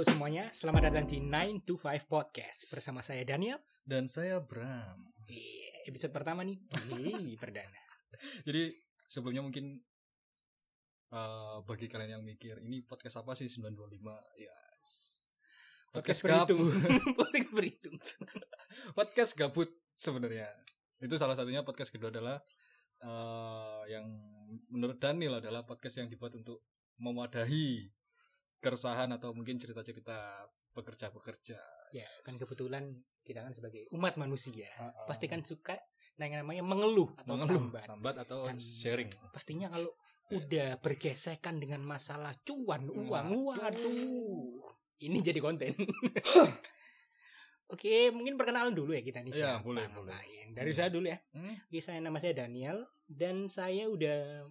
Halo semuanya, selamat datang di 9 to 5 Podcast bersama saya Daniel. Dan saya Bram. Iya, episode pertama nih, Yeay, perdana. Jadi sebelumnya mungkin eh, bagi kalian yang mikir ini podcast apa sih 925? Ya. s- Podcast gab- berhitung. Podcast berhitung. podcast gabut sebenarnya. Itu salah satunya podcast kedua adalah eh, yang menurut Daniel adalah podcast yang dibuat untuk memadahi keresahan atau mungkin cerita-cerita pekerja-pekerja. Ya, kan kebetulan kita kan sebagai umat manusia, Ah, pasti kan suka nah yang namanya mengeluh atau mengeluh, sambat. sambat atau Kan, sharing. Pastinya kalau udah bergesekan dengan masalah cuan, uang, Waduh. waduh. Ini jadi konten. Oke, mungkin perkenalan dulu ya kita nih. Ya, siapa, boleh, boleh. Dari saya dulu ya. Hmm? Oke, saya nama saya Daniel dan saya udah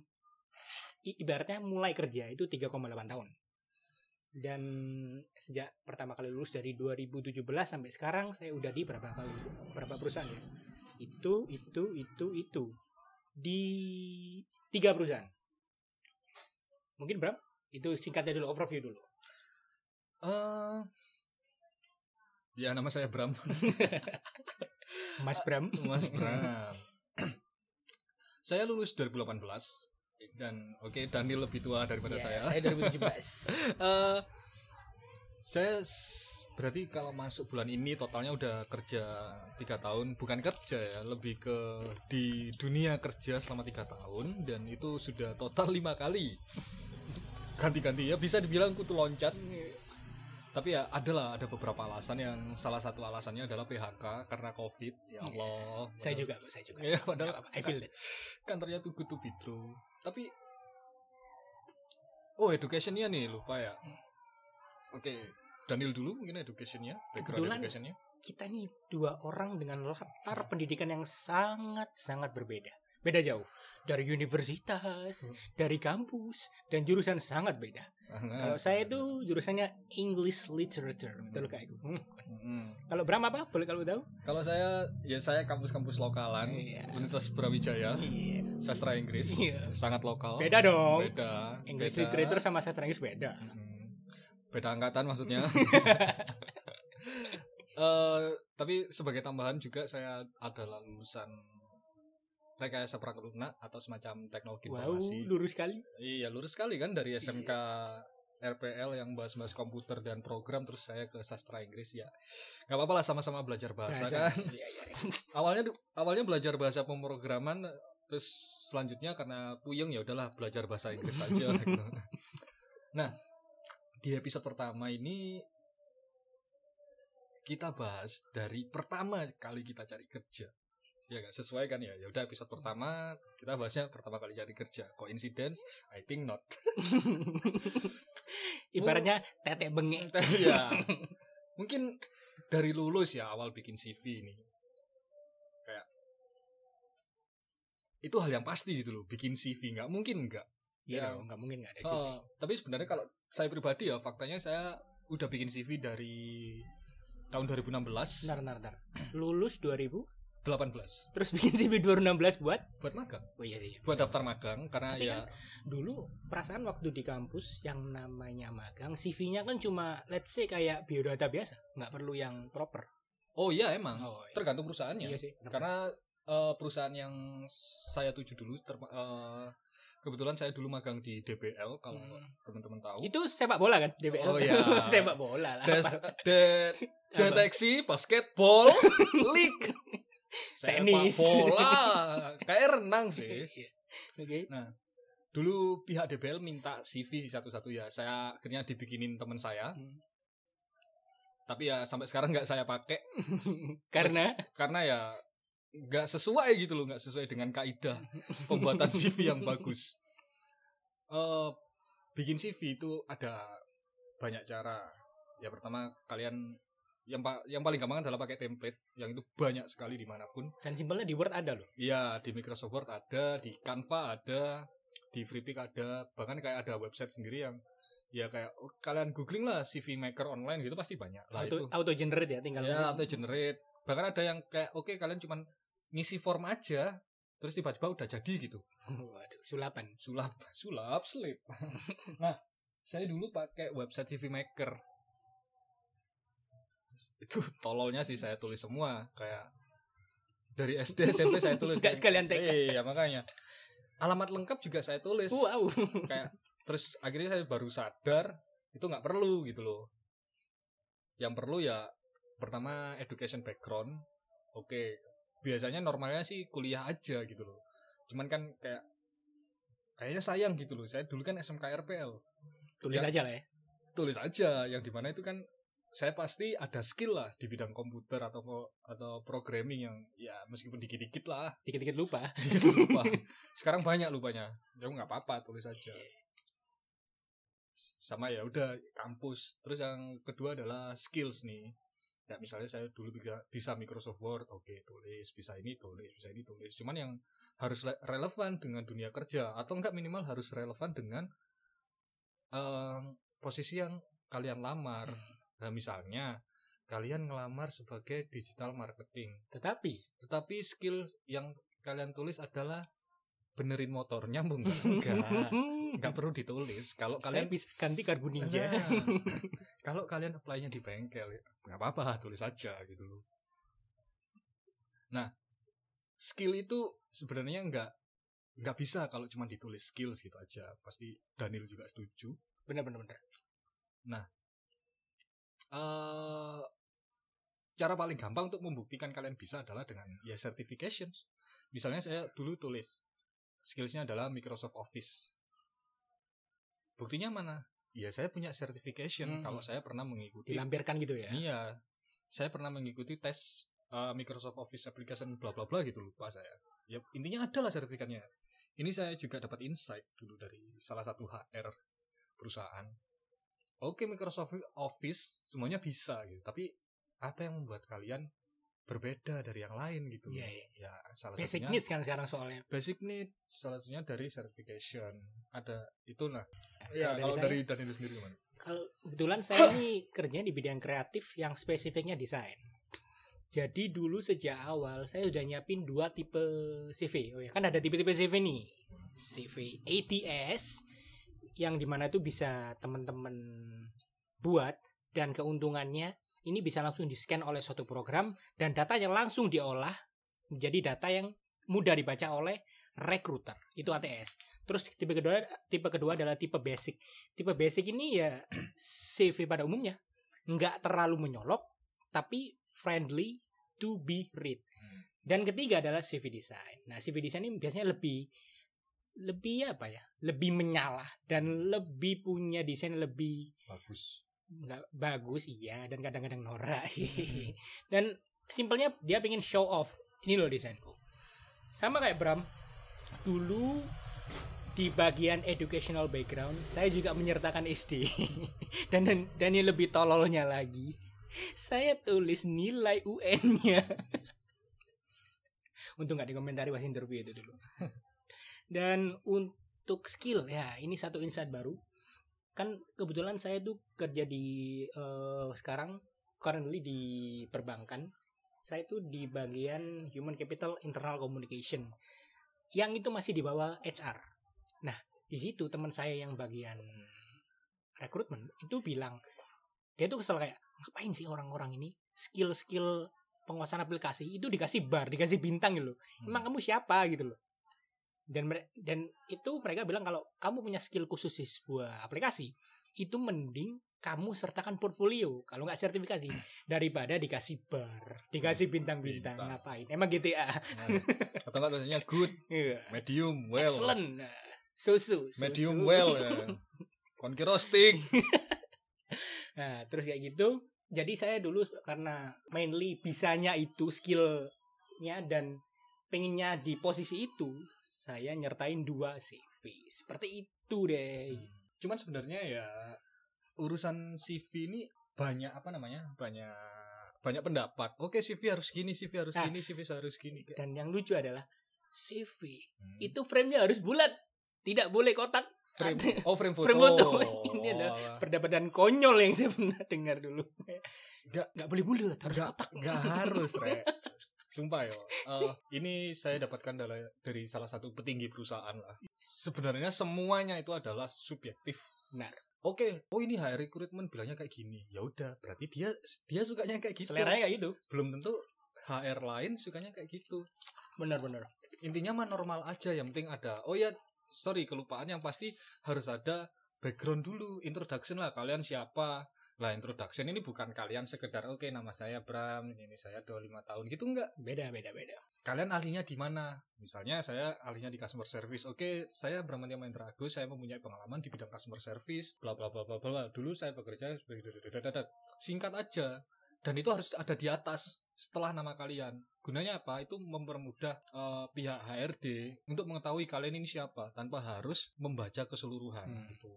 ibaratnya mulai kerja itu 3,8 tahun. Dan sejak pertama kali lulus dari 2017 sampai sekarang saya udah di berapa kali berapa perusahaan ya? Itu itu itu itu di tiga perusahaan. Mungkin Bram itu singkatnya dulu overview dulu. Eh, ya nama saya Bram. Mas Bram. Mas Bram. saya lulus 2018 dan oke Daniel lebih tua daripada Ya, saya. Saya 2017. Eh, saya berarti kalau masuk bulan ini totalnya udah kerja tiga tahun. Bukan kerja ya lebih ke di dunia kerja selama tiga tahun. Dan itu sudah total lima kali. Ganti-ganti ya bisa dibilang kutu loncat. Tapi ya adalah ada beberapa alasan. Yang salah satu alasannya adalah PHK karena covid. Ya Allah. Saya juga, saya juga. ya padahal I feel that. kantornya tuh good to be true tapi oh educationnya nih lupa ya. Oke Daniel dulu mungkin educationnya Kebetulan- educationnya. kita nih dua orang dengan latar pendidikan yang sangat-sangat berbeda. Beda jauh. Dari universitas, dari kampus, dan jurusan sangat beda. sangat Kalau saya itu jurusannya English Literature. Betul kayak. Hmm. Mm. Kalau Bram apa? Boleh kalau tahu? kalau saya ya saya kampus-kampus lokalan Iya. Universitas Brawijaya Iya. sastra Inggris Iya. sangat lokal Beda dong. beda English beda. Literature sama sastra Inggris beda. Mm. beda angkatan maksudnya Eh, tapi sebagai tambahan juga saya adalah lulusan rekayasa prakeruna atau semacam teknologi Wow, informasi. lurus sekali. Iya, lurus sekali kan dari SMK RPL yang bahas-bahas komputer dan program terus saya ke sastra Inggris ya. nggak apa-apa lah sama-sama belajar bahasa, kan. Iya, iya. Awalnya awalnya belajar bahasa pemrograman terus selanjutnya karena puyeng ya udahlah belajar bahasa Inggris aja gitu. Nah, di episode pertama ini kita bahas dari pertama kali kita cari kerja. Ya gak sesuai kan ya. Ya udah episode pertama kita bahasnya pertama kali cari kerja. Coincidence? I think not. Ibaratnya tetek bengek. ya. Mungkin dari lulus ya awal bikin CV ini. Kayak itu hal yang pasti gitu loh, bikin CV nggak mungkin nggak. Iya, Ya. dong, nggak mungkin nggak ada CV. Eh, tapi sebenarnya kalau saya pribadi ya faktanya saya udah bikin CV dari tahun 2016 Bentar, bentar, bentar. Lulus 2000, 18 terus bikin CV 2016 buat? buat magang Oh iya, iya. buat daftar magang karena Tapi ya kan dulu perasaan waktu di kampus yang namanya magang CV-nya kan cuma let's say kayak biodata biasa, nggak perlu yang proper. oh iya emang Oh, iya. tergantung perusahaannya Iya sih. karena eh, perusahaan yang saya tuju dulu eh, kebetulan saya dulu magang di DBL kalau Hmm. teman-teman tahu itu sepak bola kan DBL. Oh, iya. sepak bola lah. Des- de- deteksi basketball league Tenis. bola kayak renang sih Iya. Oke. dulu pihak DBL minta CV sih satu-satu ya saya akhirnya dibikinin teman saya Hmm. tapi ya sampai sekarang nggak saya pakai Karena karena ya nggak sesuai gitu loh nggak sesuai dengan kaidah pembuatan CV yang bagus Eh bikin CV itu ada banyak cara ya pertama kalian yang pa- yang paling gampang adalah pakai template yang itu banyak sekali di mana pun dan simpelnya di Word ada loh. ya di Microsoft Word ada di Canva ada di FreePic ada bahkan kayak ada website sendiri yang ya kayak oh, kalian googling lah CV Maker online gitu pasti banyak lah auto, itu auto generate ya tinggal. ya auto generate bahkan ada yang kayak oke kalian cuman ngisi form aja terus tiba-tiba udah jadi gitu Waduh, sulapan. sulap sulap slip nah saya dulu pakai website CV Maker itu tololnya sih saya tulis semua. Kayak dari SD SMP saya tulis. Nggak sekalian TK. iya makanya. Alamat lengkap juga saya tulis. Wow. Kayak terus akhirnya saya baru sadar itu nggak perlu gitu loh. Yang perlu ya pertama education background. Oke biasanya normalnya sih kuliah aja gitu loh. Cuman kan kayak kayaknya sayang gitu loh. Saya dulu kan SMK RPL tulis Ya. aja lah ya. Tulis aja yang di mana itu kan saya pasti ada skill lah di bidang komputer atau atau programming yang ya meskipun dikit-dikit lah. Dikit-dikit lupa. Dikit lupa. Sekarang banyak lupanya. Ya nggak apa-apa tulis aja. Sama ya udah kampus. Terus yang kedua adalah skills nih. Ya misalnya saya dulu bisa, bisa Microsoft Word oke tulis. Bisa ini tulis. Bisa ini tulis. Cuman yang harus le- relevan dengan dunia kerja atau enggak minimal harus relevan dengan em, posisi yang kalian lamar nah misalnya kalian ngelamar sebagai digital marketing. Tetapi tetapi skill yang kalian tulis adalah benerin motor nyambung nggak? enggak perlu ditulis. Kalau saya kalian bisa ganti karbu ninja. Nah, kalau kalian apply-nya di bengkel ya nggak apa-apa tulis aja gitu loh. Nah skill itu sebenarnya nggak nggak bisa kalau cuma ditulis skills gitu aja. Pasti Daniel juga setuju. Bener bener bener eh cara paling gampang untuk membuktikan kalian bisa adalah dengan ya certification. Misalnya saya dulu tulis skillsnya adalah Microsoft Office. Buktinya mana? Ya saya punya certification Hmm. kalau saya pernah mengikuti. dilampirkan gitu ya Iya, saya pernah mengikuti tes eh, Microsoft Office application bla bla bla gitu lupa saya. Ya intinya ada lah sertifikatnya. Ini saya juga dapat insight dulu dari salah satu HR perusahaan. Oke Microsoft Office semuanya bisa gitu, tapi apa yang membuat kalian berbeda dari yang lain gitu? Iya, iya. Ya salah basic satunya needs kan sekarang soalnya basic need salah satunya dari certification ada itu nah. Kalau Ya dari kalau saya- dari Daniel sendiri gimana? kalau kebetulan saya ini kerjanya di bidang kreatif yang spesifiknya desain jadi dulu sejak awal saya udah nyiapin dua tipe CV oh ya kan ada tipe-tipe CV nih CV ATS yang di mana itu bisa teman-teman buat dan keuntungannya ini bisa langsung di scan oleh suatu program dan datanya langsung diolah menjadi data yang mudah dibaca oleh recruiter itu ATS terus tipe kedua tipe kedua adalah tipe basic. Tipe basic ini ya CV pada umumnya. Nggak terlalu menyolok tapi friendly to be read. Hmm. dan ketiga adalah CV design. Nah CV design ini biasanya lebih lebih apa ya? Lebih menyala dan lebih punya desain lebih Bagus. nggak bagus iya dan kadang-kadang norak. Dan simpelnya dia pengen show off. Ini loh desainku. Sama kayak Bram dulu di bagian educational background saya juga menyertakan SD dan dan, dan yang lebih tololnya lagi. Saya tulis nilai UN-nya. Untung nggak dikomentari pas interview itu dulu dan untuk skill ya ini satu insight baru. Kan kebetulan saya tuh kerja di eh, sekarang currently di perbankan. Saya tuh di bagian human capital internal communication. Yang itu masih di bawah HR nah di situ teman saya yang bagian rekrutmen itu bilang dia tuh kesel kayak ngapain sih orang-orang ini? Skill-skill penguasaan aplikasi itu dikasih bar dikasih bintang gitu loh. Hmm. emang kamu siapa? gitu loh dan dan itu mereka bilang kalau kamu punya skill khusus di sebuah aplikasi itu mending kamu sertakan portfolio kalau nggak sertifikasi daripada dikasih bar dikasih bintang-bintang Bintang. ngapain emang GTA Nah, atau enggak tulisannya good, Iya. medium, well. excellent susu, susu. medium well ya. Konki roasting nah terus kayak gitu jadi saya dulu karena mainly bisanya itu skillnya dan pengennya di posisi itu saya nyertain dua CV seperti itu deh. Cuman sebenarnya ya urusan CV ini banyak apa namanya banyak banyak pendapat. Oke CV harus gini CV harus Nah. gini CV harus gini. dan yang lucu adalah CV Hmm. itu frame-nya harus bulat. Tidak boleh kotak frame oh frame foto, Frame foto. Ini Oh, adalah alah. perdebatan konyol yang saya pernah dengar dulu Nggak. nggak boleh bulat harus kotak nggak harus re sumpah yo Eh, ini saya dapatkan dari, dari salah satu petinggi perusahaan lah sebenarnya semuanya itu adalah subjektif Benar. oke oh ini HR recruitment bilangnya kayak gini ya udah berarti dia dia sukanya kayak gitu Seleranya kayak gitu. belum tentu HR lain sukanya kayak gitu Bener-bener. intinya mah normal aja yang penting ada oh ya sorry kelupaan yang pasti harus ada background dulu introduction lah kalian siapa. Lah introduction ini bukan kalian sekedar oke nama saya Bram ini saya 25 tahun gitu enggak. Beda, beda, beda. kalian ahlinya di mana? Misalnya saya ahlinya di customer service. Oke saya Bram Mahendra Agus saya mempunyai pengalaman di bidang customer service bla bla bla bla bla. Dulu saya bekerja sebagai singkat aja. Dan itu harus ada di atas setelah nama kalian gunanya apa itu mempermudah eh, pihak HRD untuk mengetahui kalian ini siapa tanpa harus membaca keseluruhan Hmm. gitu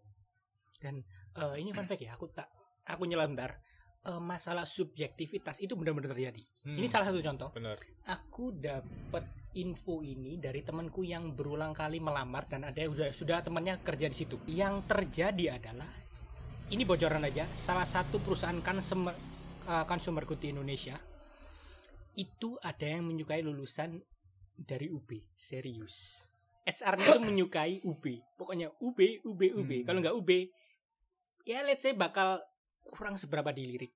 Eh, ini fun fact ya, aku tak aku nyelam bentar. Eh, masalah subjektivitas itu benar-benar terjadi. Hmm, Ini salah satu contoh. benar Aku dapat info ini dari temanku yang berulang kali melamar dan ada yang sudah sudah temannya kerja di situ. Yang terjadi adalah ini bocoran aja, salah satu perusahaan consumer eh, consumer good di Indonesia itu ada yang menyukai lulusan dari UB, serius. SR-nya itu menyukai UB. Pokoknya UB, UB, UB. Hmm. Kalau nggak UB, ya let's say bakal kurang seberapa dilirik.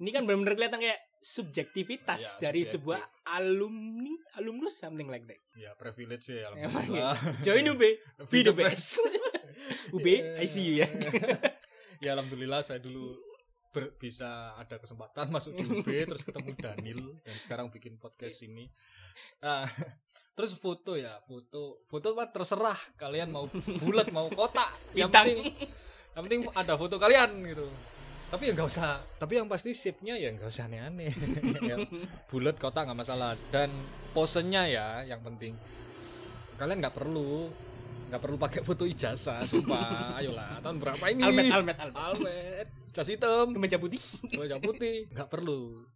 Ini kan benar-benar kelihatan kayak subjektivitas Ya, dari subjektif. sebuah alumni, alumnus something like that. ya privilege ya alhamdulillah Join UB, be the best. UB, Iya. I see you ya. ya alhamdulillah saya dulu ber- bisa ada kesempatan masuk di UB terus ketemu Daniel dan sekarang bikin podcast ini. Ah, terus foto ya foto foto mah terserah kalian mau bulat mau kotak. Yang penting yang penting ada foto kalian gitu. Tapi ya nggak usah tapi yang pasti shape-nya ya nggak usah aneh-aneh. Ya, bulat kotak nggak masalah. Dan posenya ya yang penting. Kalian nggak perlu nggak perlu pakai foto ijazah sumpah. Ayolah tahun berapa ini? Almet, almet, almet. Almet, jas hitam, Kemeja putih. wajah putih, nggak perlu.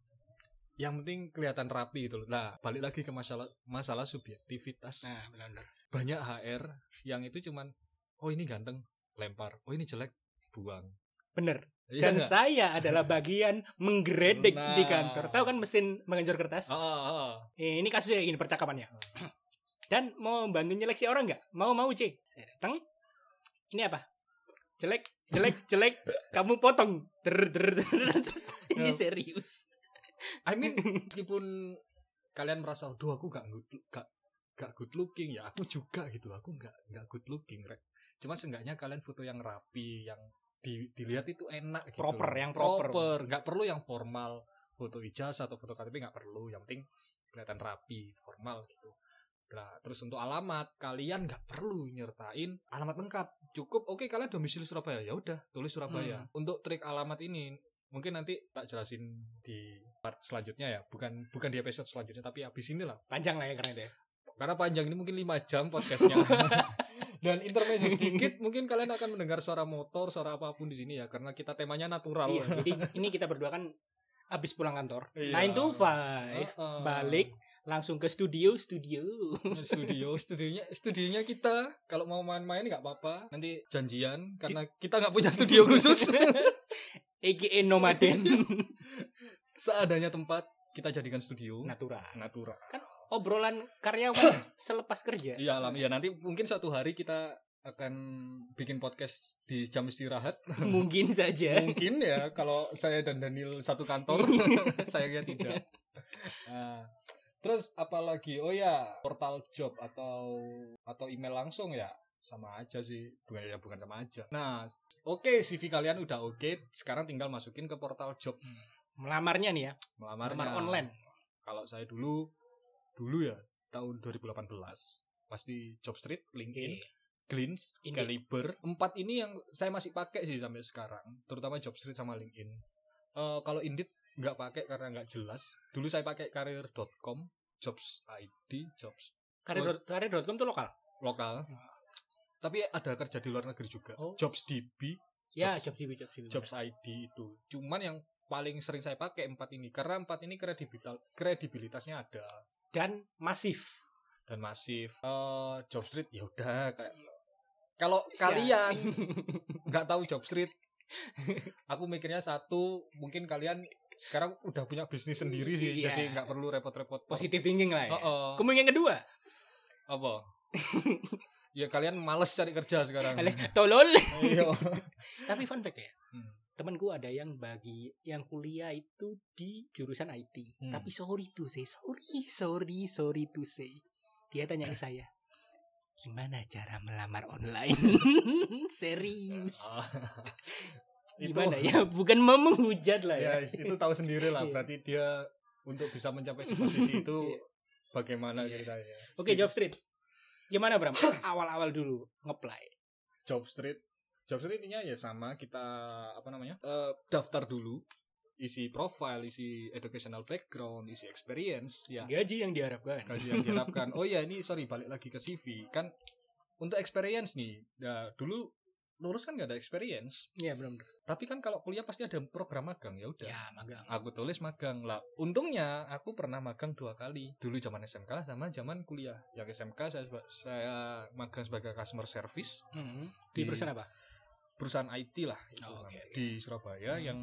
Yang penting kelihatan rapi gitu loh. Nah, balik lagi ke masalah masalah subjektivitas. Nah, benar-benar. Banyak HR yang itu cuman oh ini ganteng, lempar. Oh ini jelek, buang. Bener. Iya Dan nggak? saya adalah bagian menggredek di Nah. kantor. Tahu kan mesin mengejar kertas? Ah, ah. Eh, ini kasusnya ini percakapannya. Dan mau bantu nyeleksi orang nggak? Mau mau C. Saya datang. Ini apa? Jelek, jelek, jelek. Kamu potong. Der, der, der. Ini Ya. serius. I mean meskipun kalian merasa duh aku gak good, gak, gak good looking ya aku juga gitu aku gak gak good looking rek cuma seenggaknya kalian foto yang rapi yang di, dilihat itu enak gitu Proper, yang proper. nggak perlu yang formal foto ijazah atau foto KTP nggak perlu yang penting kelihatan rapi formal gitu nah terus untuk alamat kalian nggak perlu nyertain alamat lengkap cukup oke kalian domisili Surabaya ya udah tulis Surabaya Hmm. untuk trik alamat ini mungkin nanti tak jelasin di part selanjutnya ya bukan bukan di episode selanjutnya tapi habis ini lah Panjang lah ya karena ya. karena panjang ini mungkin 5 jam podcastnya dan intermezzo sedikit mungkin kalian akan mendengar suara motor suara apa pun di sini ya karena kita temanya natural Iya, jadi ini kita berdua kan habis pulang kantor. Iya. 9 to 5. Heeh. Balik langsung ke studio, studio. studio studionya studionya kita kalau mau main-main nggak apa-apa nanti janjian karena kita nggak punya studio khusus AKA nomaden seadanya tempat kita jadikan studio natural. natural Obrolan karyawan selepas kerja. iya alam ya nanti mungkin suatu hari kita akan bikin podcast di jam istirahat Mungkin saja. mungkin ya kalau saya dan Daniel satu kantor saya tidak Nah, terus apalagi oh ya portal job atau atau email langsung ya sama aja sih bukan ya bukan sama aja nah oke CV kalian udah oke sekarang tinggal masukin ke portal job Melamarnya nih ya, melamarnya melamar online. kalau saya dulu dulu ya tahun 2018 pasti Jobstreet LinkedIn Glints, Indeed. Caliber. Empat ini yang saya masih pakai sih sampai sekarang, terutama Jobstreet sama LinkedIn. Eh, kalau Indeed nggak pakai karena nggak jelas. Dulu saya pakai karir.com, Jobs ID, Jobs Karir karir.com tuh lokal. lokal. Tapi ada kerja di luar negeri juga. Oh. Jobs DB, Ya, Jobs- job CV, job CV. Jobs ID itu. Cuman yang paling sering saya pakai empat ini karena empat ini kredibilitas kredibilitasnya ada Dan masif. dan masif. Eh Jobstreet ya udah kayak kalau Siap. kalian nggak tahu job street aku mikirnya satu mungkin kalian sekarang udah punya bisnis sendiri sih Iya. jadi nggak perlu repot-repot Positive thinking lah ya. Oh, oh. Kemudian yang kedua, apa ya kalian males cari kerja sekarang alias tolol iya tapi fun fact ya Hmm. temanku ada yang bagi yang kuliah itu di jurusan IT Hmm. tapi sorry to say sorry sorry sorry to say dia tanya ke saya gimana cara melamar online serius Ah. Itu gimana? Ya bukan mau menghujat lah ya. Ya, itu tahu sendiri lah. Iya. berarti dia untuk bisa mencapai di posisi itu Iya. bagaimana Iya. ceritanya? Oke job street. Gimana Bram? Awal-awal dulu ngeplay. Job street. Job street intinya ya sama kita apa namanya eh, daftar dulu isi profile isi educational background isi experience ya. Gaji yang diharapkan. Gaji yang diharapkan. Oh ya ini sorry balik lagi ke CV kan untuk experience nih ya dulu lulus kan gak ada experience. Ya belum tapi kan kalau kuliah pasti ada program magang ya udah. Ya magang. Aku tulis magang. Lah untungnya aku pernah magang dua kali. Dulu zaman SMK sama zaman kuliah. Yang SMK saya saya magang sebagai customer service Hmm. di Di- perusahaan apa? perusahaan IT lah itu Oh, kan, oke, oke. di Surabaya Hmm. yang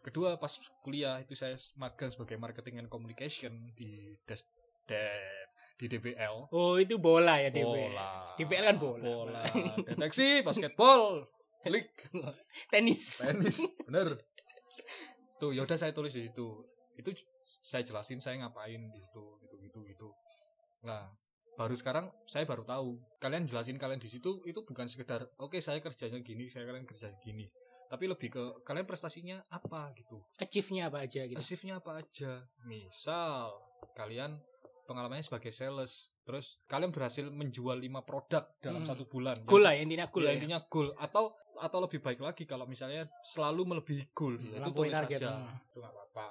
kedua pas kuliah itu saya magang sebagai marketing and communication di des, des- di DBL oh itu bola ya DBL bola. DBL kan bola. bola. Deteksi basketball. League tenis. Tenis bener. Tuh yaudah saya tulis di situ. Itu saya jelasin saya ngapain di situ gitu gitu gitu. Nah baru sekarang saya baru tahu. Kalian jelasin kalian di situ itu bukan sekedar oke saya kerjanya gini saya kalian kerja gini. Tapi lebih ke kalian prestasinya apa? gitu. Achieve-nya apa aja gitu. Achieve-nya apa aja? Misal kalian pengalamannya sebagai sales. Terus kalian berhasil menjual lima produk dalam Hmm. satu bulan. Goal lah ya, intinya goal Ya, ya. intinya goal. Atau atau lebih baik lagi kalau misalnya selalu melebihi goal. Hmm, itu tulis target. aja Hmm. itu nggak apa-apa.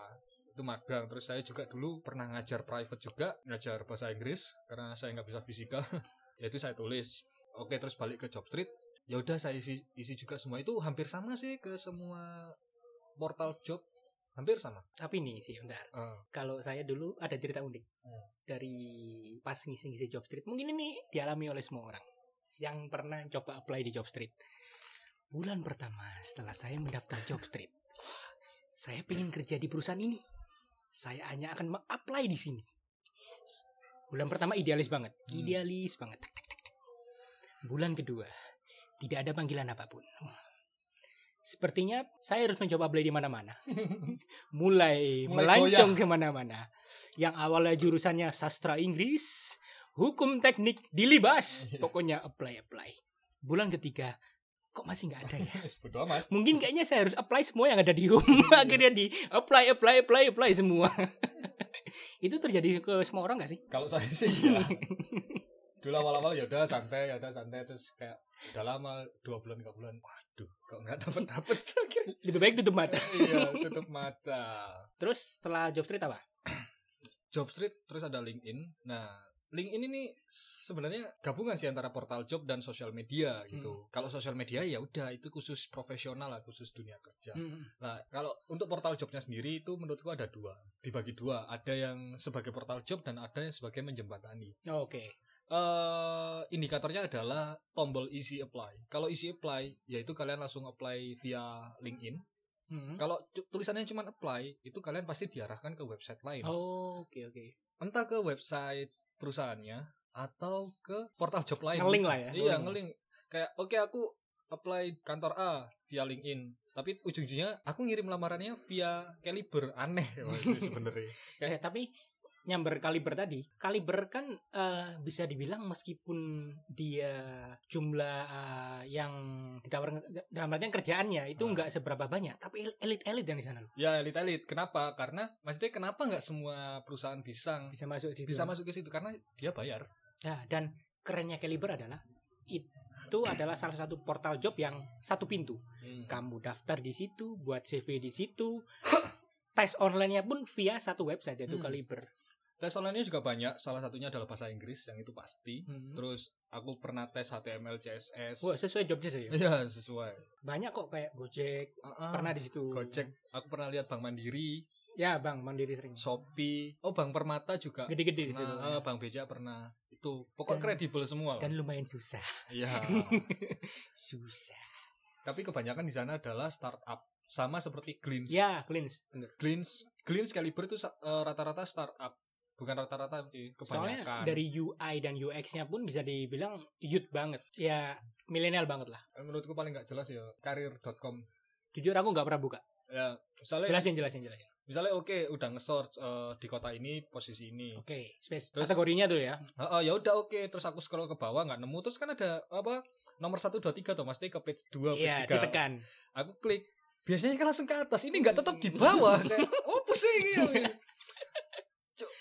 Itu magang. Terus saya juga dulu pernah ngajar private juga. Ngajar bahasa Inggris. Karena saya nggak bisa fisika ya itu saya tulis. Oke terus balik ke job street. Ya udah saya isi isi juga semua. Itu hampir sama sih ke semua portal job hampir sama. Tapi nih sih bentar. Eh, kalau saya dulu ada cerita unik. Hmm. dari pas ngisi-ngisi job street. Mungkin ini dialami oleh semua orang yang pernah coba apply di job street. Bulan pertama setelah saya mendaftar job street saya pengen kerja di perusahaan ini. Saya hanya akan apply di sini. Bulan pertama idealis banget. Hmm. idealis banget. Bulan kedua tidak ada panggilan apa pun Sepertinya saya harus mencoba apply di mana-mana. Mulai, Mulai melancong ke mana-mana. Yang awalnya jurusannya sastra Inggris, hukum teknik dilibas. Iya. Pokoknya apply apply. Bulan ketiga, kok masih nggak ada ya? Mungkin kayaknya saya harus apply semua yang ada di home. Akhirnya di apply apply apply apply semua. Itu terjadi ke semua orang gak sih? kalau saya sih ya dulu awal-awal ya udah santai ya udah santai terus kayak udah lama dua bulan tiga bulan waduh kok nggak dapet dapet Lebih baik tutup mata. iya tutup mata Terus setelah job street apa? job street terus ada LinkedIn nah LinkedIn ini sebenarnya gabungan sih antara portal job dan sosial media gitu kalau sosial media ya udah itu khusus profesional lah khusus dunia kerja Hmm. Nah, kalau untuk portal jobnya sendiri itu menurutku ada dua, dibagi dua. Ada yang sebagai portal job dan ada yang sebagai menjembatani. Oh, Oke. Eh indikatornya adalah tombol isi apply. Kalau isi apply, yaitu kalian langsung apply via LinkedIn. Hmm. Kalau tulisannya cuma apply, itu kalian pasti diarahkan ke website lain. Oh, oke oke. Entah ke website perusahaannya atau ke portal job lain. Ngelink lah ya. Iya, ngelink. Kayak oke aku apply kantor A via LinkedIn. Tapi ujung-ujungnya aku ngirim lamarannya via Caliber. Aneh sebenarnya. Eh, tapi nyamber kaliber tadi, kaliber kan eh, bisa dibilang meskipun dia jumlah eh, yang ditawarkan dalam artian kerjaannya itu Ah. nggak seberapa banyak, tapi elit-elit yang di sana loh. Ya elit-elit. Kenapa? Karena maksudnya kenapa nggak semua perusahaan bisa bisa masuk situ. bisa masuk ke situ karena dia bayar. Nah, dan kerennya kaliber adalah itu adalah salah satu portal job yang satu pintu. Kamu daftar di situ, buat CV di situ. Tes online-nya pun via satu website yaitu Hmm. Kaliber. Tes online-nya juga banyak. Salah satunya adalah bahasa Inggris yang itu pasti. Hmm. Terus aku pernah tes HTML, CSS. Wah, sesuai jobnya sih. Iya sesuai. Banyak kok kayak Gojek, Ah, pernah di situ. Gojek. Aku pernah lihat Bank Mandiri, Ya, Bang, Mandiri sering. Shopee. Oh Bank Permata juga. Gede-gede di situ. Ah, Bank BCA pernah. Itu pokok kredibel semua. Dan lumayan susah. Iya. susah. Tapi kebanyakan di sana adalah startup. Sama seperti Glints. Ya, cleanse. Bener. Glints, Glints Caliber itu eh, rata-rata startup. Bukan rata-rata sih Soalnya kebanyakan dari UI dan UX-nya pun bisa dibilang youth banget. Ya milenial banget lah. menurutku paling nggak jelas ya karir.com Jujur aku nggak pernah buka. ya misalnya Jelasin, jelasin, jelasin. misalnya oke udah nge-search eh, di kota ini posisi ini Oke, space Terus- kategorinya tuh ya. Heeh, ya udah oke terus aku scroll ke bawah nggak nemu terus kan ada apa nomor satu dua tiga tuh pasti ke page 2 page Iya, 3 ditekan. aku klik biasanya kan langsung ke atas ini nggak tetap di bawah kayak oh pusing ya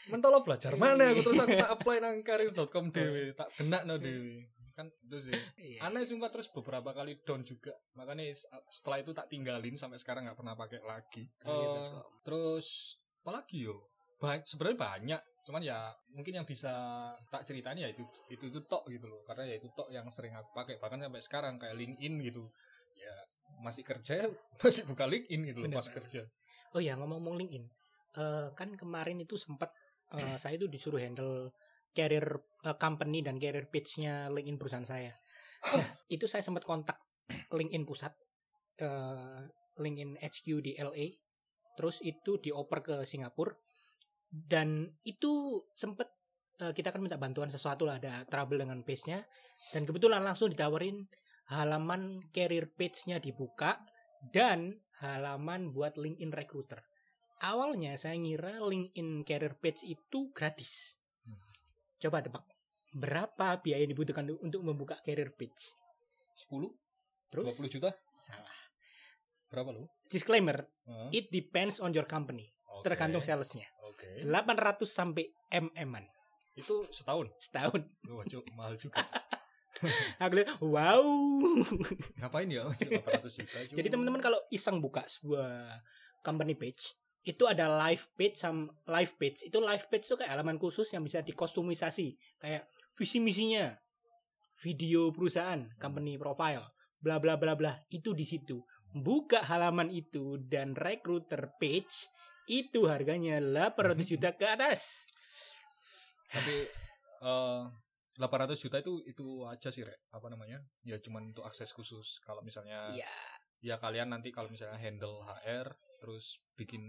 mentolo belajar mana aku? Terus aku tak apply nang karir.com dewe tak benak no dewe kan itu sih. Iya. aneh sumpah terus beberapa kali down juga. Makanya setelah itu tak tinggalin sampai sekarang nggak pernah pakai lagi. Eh, terus apa lagi yo? Ba- sebenarnya banyak. Cuman ya mungkin yang bisa tak ceritain ya itu itu itu tok gitu loh. Karena ya itu tok yang sering aku pakai. Bahkan sampai sekarang kayak LinkedIn gitu. Ya masih kerja masih buka LinkedIn gitu loh Bener, pas kerja. Oh ya ngomong-ngomong LinkedIn, Eh, kan kemarin itu sempat eh, saya itu disuruh handle career eh, company dan career page-nya LinkedIn perusahaan saya. Nah, itu saya sempat kontak LinkedIn pusat, eh, LinkedIn HQ di LA, terus itu dioper ke Singapura, dan itu sempat eh, kita kan minta bantuan sesuatu lah ada trouble dengan page-nya, dan kebetulan langsung ditawarin halaman career page-nya dibuka dan halaman buat LinkedIn Recruiter. Awalnya saya ngira LinkedIn Career Page itu gratis. Hmm. Coba tebak. Berapa biaya yang dibutuhkan untuk membuka career page? 10 Terus 20 juta salah. berapa lo Disclaimer, Heeh. it depends on your company. Oke. Tergantung salesnya. oke 800 sampai mm-an itu setahun setahun. oh cuk mahal juga Aku lihat, wow. ngapain ya Cuk, 800 juta. Jadi teman-teman kalau iseng buka sebuah company page, itu ada live page sama live page. Itu live page itu kayak halaman khusus yang bisa dikostumisasi, kayak visi misinya, video perusahaan, company profile, bla bla bla bla. Itu di situ. Buka halaman itu dan recruiter page itu harganya 800 juta ke atas. tapi eh 800 juta itu itu aja sih rek apa namanya ya cuman untuk akses khusus kalau misalnya Iya. ya kalian nanti kalau misalnya handle HR terus bikin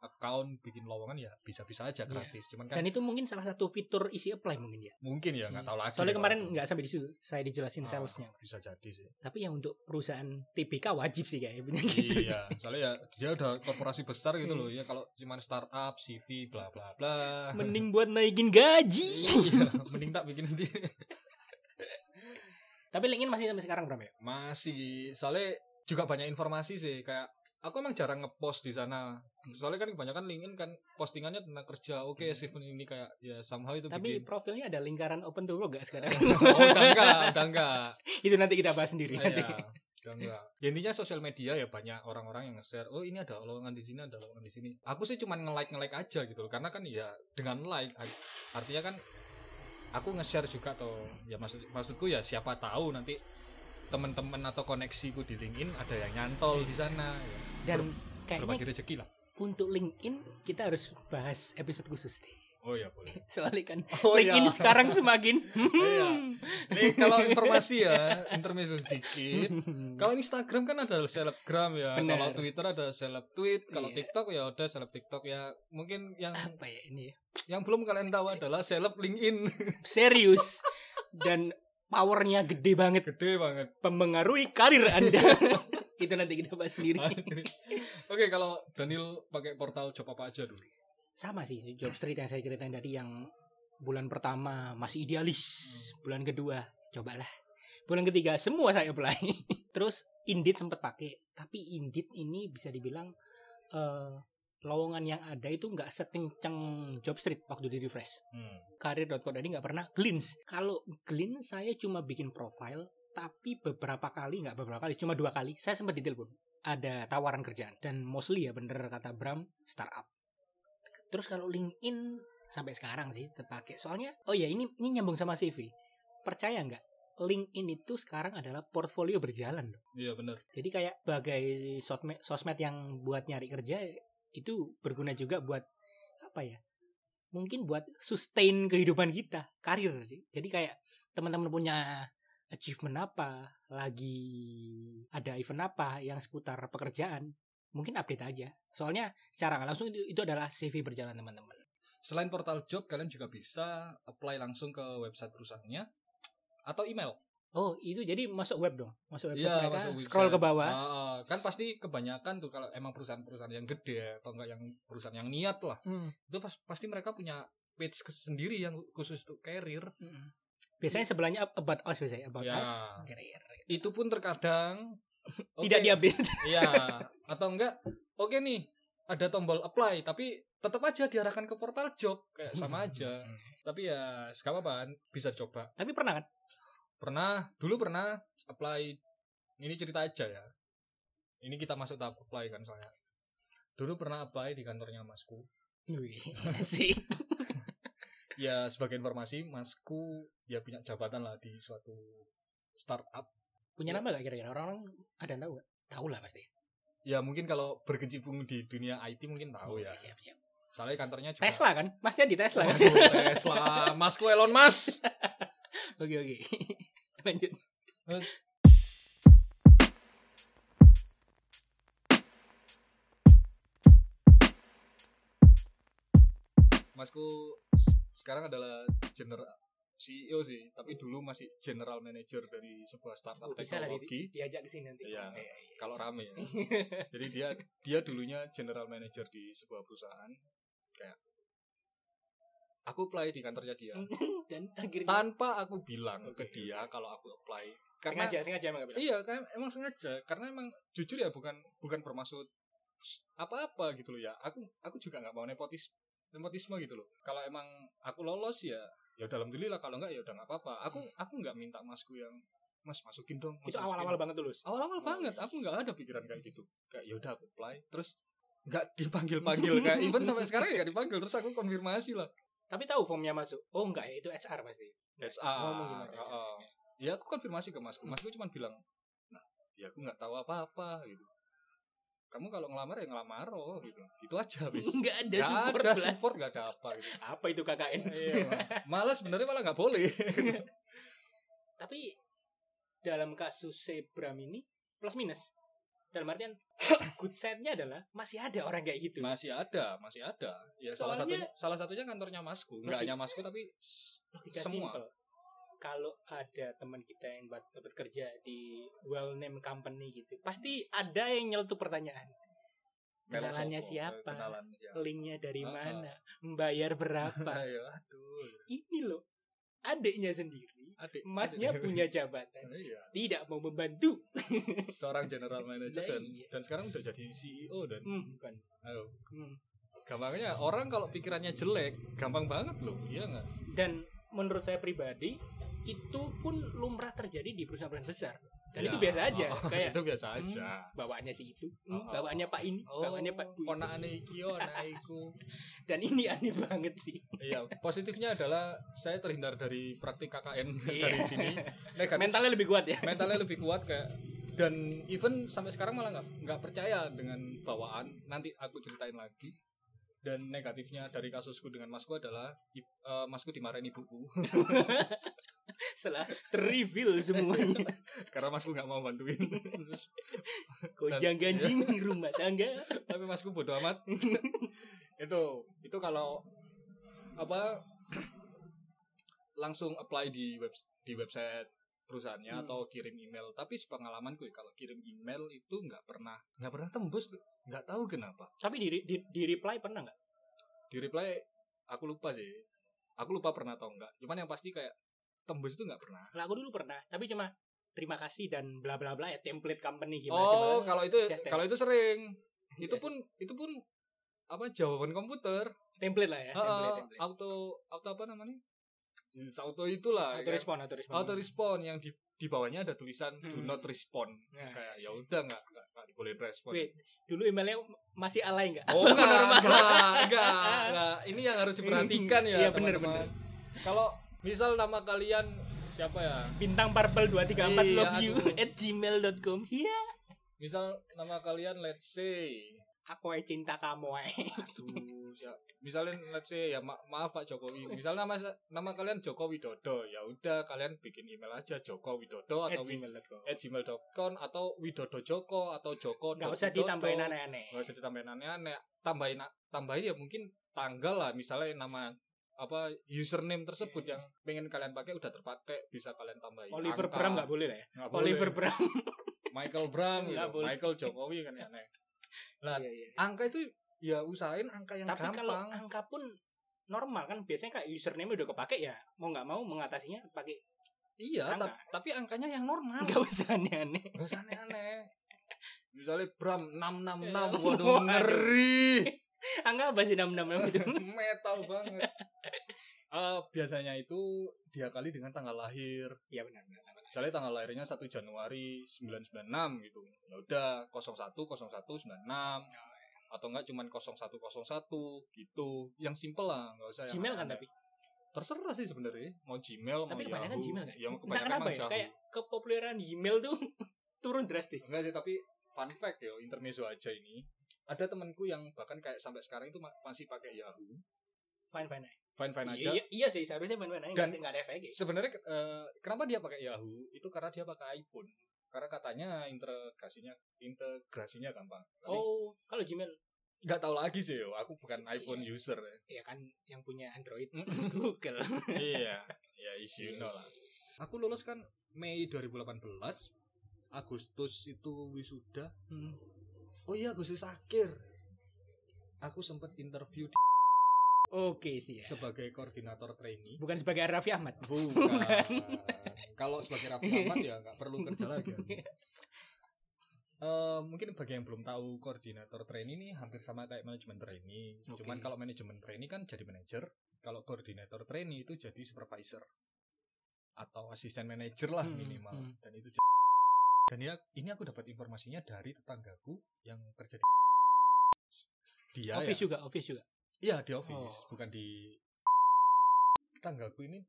account bikin lowongan ya bisa-bisa aja Iya. gratis cuman kan Dan itu mungkin salah satu fitur isi apply mungkin ya. mungkin ya nggak tahu lagi Soalnya kemarin nggak sampai di situ saya dijelasin Ah, salesnya. bisa jadi sih Tapi yang untuk perusahaan TPK wajib sih kayaknya punya gitu. iya soalnya ya dia udah korporasi besar gitu Iya. loh ya kalau cuman startup CV bla bla bla Mending buat naikin gaji. iya mending tak bikin sendiri Tapi LinkedIn masih sampai sekarang Bram ya? masih soalnya juga banyak informasi sih kayak aku emang jarang ngepost di sana soalnya kan kebanyakan LinkedIn kan postingannya tentang kerja oke achievement ini kayak ya somehow itu Hmm. Tapi bikin profilnya ada lingkaran open to work gak sekarang? oh, udah enggak udah enggak itu nanti kita bahas sendiri Ah, nanti. ya, udah enggak ya intinya sosial media ya banyak orang-orang yang nge-share oh ini ada lowongan di sini ada lowongan di sini aku sih cuman nge-like nge-like aja gitu loh karena kan ya dengan like art- artinya kan aku nge-share juga atau ya maksud maksudku ya siapa tahu nanti teman-teman atau koneksiku di LinkedIn ada yang nyantol di sana ya. Dan kayaknya berbagi rezeki lah untuk LinkedIn kita harus bahas episode khusus deh. oh ya boleh Soalnya kan Oh, LinkedIn iya. sekarang semakin Iya. Nih kalau informasi ya intermezzo sedikit. Kalau Instagram kan ada selebgram ya. Benar. Kalau Twitter ada seleb tweet. Kalau Iya. TikTok ya udah seleb TikTok ya. Mungkin yang apa ya ini ya? yang belum kalian tahu adalah seleb LinkedIn. Serius dan powernya gede banget Gede banget. mempengaruhi karir Anda. itu nanti kita bahas sendiri. Oke, kalau Daniel pakai portal job apa aja dulu? sama sih job street yang saya ceritain tadi yang bulan pertama masih idealis bulan kedua cobalah bulan ketiga semua saya apply terus Indeed sempat pakai tapi Indeed ini bisa dibilang eh, lowongan yang ada itu nggak sekencang job street waktu di refresh. Hmm. karir.co tadi nggak pernah glins kalau glins saya cuma bikin profile tapi beberapa kali nggak beberapa kali cuma dua kali. Saya sempat ditelepon. Ada tawaran kerjaan. Dan mostly ya bener kata Bram startup. Terus kalau LinkedIn sampai sekarang sih terpakai. Soalnya oh ya ini ini nyambung sama CV percaya nggak? LinkedIn itu sekarang adalah portfolio berjalan. Iya bener. jadi kayak bagai sosmed sosmed yang buat nyari kerja itu berguna juga buat apa ya mungkin buat sustain kehidupan kita karir jadi kayak teman-teman punya achievement apa lagi ada event apa yang seputar pekerjaan mungkin update aja. Soalnya secara langsung itu, itu adalah CV berjalan teman-teman. Selain portal job kalian juga bisa apply langsung ke website perusahaannya atau email Oh, itu jadi masuk web dong. Masuk website Iya, mereka, masuk scroll website. ke bawah. Ah, ah. kan pasti kebanyakan tuh kalau emang perusahaan-perusahaan yang gede atau enggak yang perusahaan yang niat lah Hmm. itu pas- pasti mereka punya page sendiri yang khusus untuk career Mm. Biasanya sebelahnya about us biasanya about Ya. us. Career. itu pun terkadang Tidak oke, diupdate. Iya, atau enggak? Oke nih, ada tombol apply, tapi tetap aja diarahkan ke portal job, kayak sama aja. Tapi ya, sekarang apa bisa coba. Tapi pernah kan? Pernah, dulu pernah apply. Ini cerita aja ya. Ini kita masuk tahap apply kan soalnya. Dulu pernah apply di kantornya masku. Sih. Ya sebagai informasi, masku dia punya jabatan lah di suatu startup. Punya nama gak kira-kira? Orang-orang ada yang tahu gak? Tahu lah pasti. Ya mungkin kalau berkecimpung di dunia IT mungkin tahu ya. Siap, siap. Soalnya kantornya juga Tesla kan? Masnya di Tesla kan? Waduh, Tesla, Masku Elon Musk. Oke, oke. Lanjut. Masku s- sekarang adalah general CEO sih, tapi dulu masih general manager dari sebuah startup Oh, di- teknologi. diajak ke sini nanti. Iya. Iya, iya. Kalau rame ya. Jadi dia dia dulunya general manager di sebuah perusahaan. Kayak aku apply di kantornya dia Dan akhirnya tanpa aku bilang Oke, ke dia kalau aku apply. Karena sengaja, sengaja emang gak bilang. Iya kan emang sengaja karena emang jujur ya bukan bukan bermaksud apa-apa gitu loh ya. Aku aku juga nggak mau nepotis nepotisme gitu loh. Kalau emang aku lolos ya ya udah alhamdulillah kalau enggak ya udah nggak apa-apa. Aku aku nggak minta masku yang Mas masukin dong. Mas, Itu awal-awal dong." banget tulus. Awal-awal Oh, banget iya. aku nggak ada pikiran kayak gitu. Kayak ya udah aku apply terus nggak dipanggil-panggil kayak even sampai sekarang ya nggak dipanggil terus aku konfirmasi lah. Tapi tahu formnya masuk. Oh enggak ya, itu HR pasti. HR. Ngomong gimana? heeh. Ya aku konfirmasi ke masku. Masku cuma bilang, nah, ya aku nggak tahu apa-apa gitu. Kamu kalau ngelamar ya ngelamar oh gitu. Gitu aja bis. Enggak ada Nggak support. ada support nggak ada apa gitu. Apa itu KKN? Iya, malah sebenarnya malah nggak boleh. Tapi dalam kasus Sebram ini plus minus. Dalam artian good side-nya adalah masih ada orang kayak gitu. masih ada, masih ada. Ya salah Soalnya- satunya salah satunya kantornya masku. Nggak Logik- hanya masku tapi semua. simple. Kalau ada teman kita yang buat dapat kerja di well name company gitu, pasti ada yang nyeletuk pertanyaan. Kenalannya siapa? Kenalan siapa? Linknya dari mana? Membayar berapa? Ayo, aduh. Ini loh, adiknya sendiri, Adik, masnya adik. punya jabatan, Iya. tidak mau membantu. Seorang general manager Lah dan iya. dan sekarang udah jadi CEO dan Hmm, bukan. ayo Hmm. gampangnya orang kalau pikirannya jelek gampang banget loh iya nggak Dan menurut saya pribadi, itu pun lumrah terjadi di perusahaan-perusahaan besar. Dan Ya, itu biasa aja, oh, kayak itu biasa hmm, aja bawaannya si itu, hmm, Oh, oh. bawaannya Pak ini, oh bawaannya Pak Bu. ona ane iki ona iku Dan ini aneh banget sih. iya positifnya adalah saya terhindar dari praktik KKN Iya. dari sini negatif Mentalnya lebih kuat ya. mentalnya lebih kuat kayak dan even sampai sekarang malah nggak nggak percaya dengan bawaan nanti aku ceritain lagi dan negatifnya dari kasusku dengan masku adalah eh, masku dimarahin ibuku Setelah terreveal semuanya. karena masku nggak mau bantuin Terus, Kojang ganjing rumah tangga. tapi masku bodoh amat itu itu kalau apa langsung apply di web di website perusahaannya Hmm. atau kirim email. Tapi sepengalamanku ya, kalau kirim email itu nggak pernah nggak pernah tembus nggak tahu kenapa. Tapi di, di, di reply pernah nggak? di reply aku lupa sih. Aku lupa pernah atau enggak cuman yang pasti kayak tembus itu nggak pernah. Lah aku dulu pernah, tapi cuma terima kasih dan bla bla bla ya template company gimana sih oh Bang? kalau itu Just kalau itu sering. Itu pun itu pun apa jawaban komputer. Template lah ya, template, template. auto auto apa namanya Yes, auto itulah Auto kayak respon, auto respon. auto respon yang di di bawahnya ada tulisan do Hmm. not respond Nah. kayak ya udah nggak nggak nggak boleh respon Wait, dulu emailnya masih alay nggak? oh enggak, enggak enggak enggak ini yang harus diperhatikan ya Iya, bener, teman-teman. kalau misal nama kalian siapa ya Bintang Purple 234 Iya, love you at gmail.com. Iya. misal nama kalian let's say Aku cinta kamu eh. aduh siap. misalnya let's say ya ma- maaf Pak Jokowi misal nama nama kalian Joko Widodo ya udah kalian bikin email aja Joko Widodo at atau gmail.com. at gmail.com atau Widodo Joko atau Joko Nggak usah ditambahin aneh-aneh. nggak usah ditambahin aneh-aneh tambahin tambahin ya mungkin tanggal lah misalnya nama apa username tersebut yang pengen kalian pakai udah terpakai bisa kalian tambahin Oliver angka. Bram nggak boleh lah ya boleh. Oliver Bram Michael Bram gitu. boleh. Michael Jokowi kan aneh Lah, Iya, iya. angka itu ya usahain angka yang tapi kalau gampang. angka pun normal kan biasanya kayak username udah kepake ya mau nggak mau mengatasinya pakai iya angka. tap- tapi angkanya yang normal. Nggak usah aneh-aneh. Usah aneh-aneh. Misalnya Bram 666 Ya, waduh waduh. ngeri. Angka apa sih enam enam itu metal banget. Eh, biasanya itu diakali dengan tanggal lahir. Iya benar benar benar. misalnya tanggal lahirnya 1 Januari 996 gitu. Ya udah 01 01 96 atau enggak cuman 0101 gitu. Yang simple lah nggak usah yang Gmail kan tapi? Terserah sih sebenarnya mau Gmail mau tapi kebanyakan Yahoo. Gmail kan ya entah kebanyakan kenapa ya? Yahoo. kayak kepopuleran Gmail tuh turun drastis. Enggak sih tapi fun fact ya intermezzo aja ini. Ada temanku yang bahkan kayak sampai sekarang itu ma- masih pakai Yahoo. Fine fine aja. fine fine aja. Iya, iya, iya sih seharusnya fine fine aja. Dan- nggak ada efeknya sebenarnya eh, kenapa dia pakai Yahoo? Itu karena dia pakai iPhone. Karena katanya integrasinya integrasinya gampang. Tapi oh kalau Gmail nggak tahu lagi sih yo aku bukan iPhone user ya. ya kan yang punya Android. Google. Iya ya issue no lah. Aku lulus kan Mei 2018 Agustus itu wisuda. Hmm. oh iya Agustus akhir. Aku sempat interview di- oke sih ya. sebagai koordinator trainee. Bukan sebagai Raffi Ahmad. Bukan. Kalau sebagai Raffi Ahmad ya nggak perlu kerja lagi Eh, mungkin bagi yang belum tahu koordinator trainee ini hampir sama kayak manajemen trainee. Oke. Cuman kalau manajemen trainee kan jadi manajer, kalau koordinator trainee itu jadi supervisor atau asisten manajer lah Hmm, minimal. hmm. Dan itu dan ya ini aku dapat informasinya dari tetanggaku yang kerja di dia office ya, juga office juga iya di office, Oh. bukan di tetanggaku ini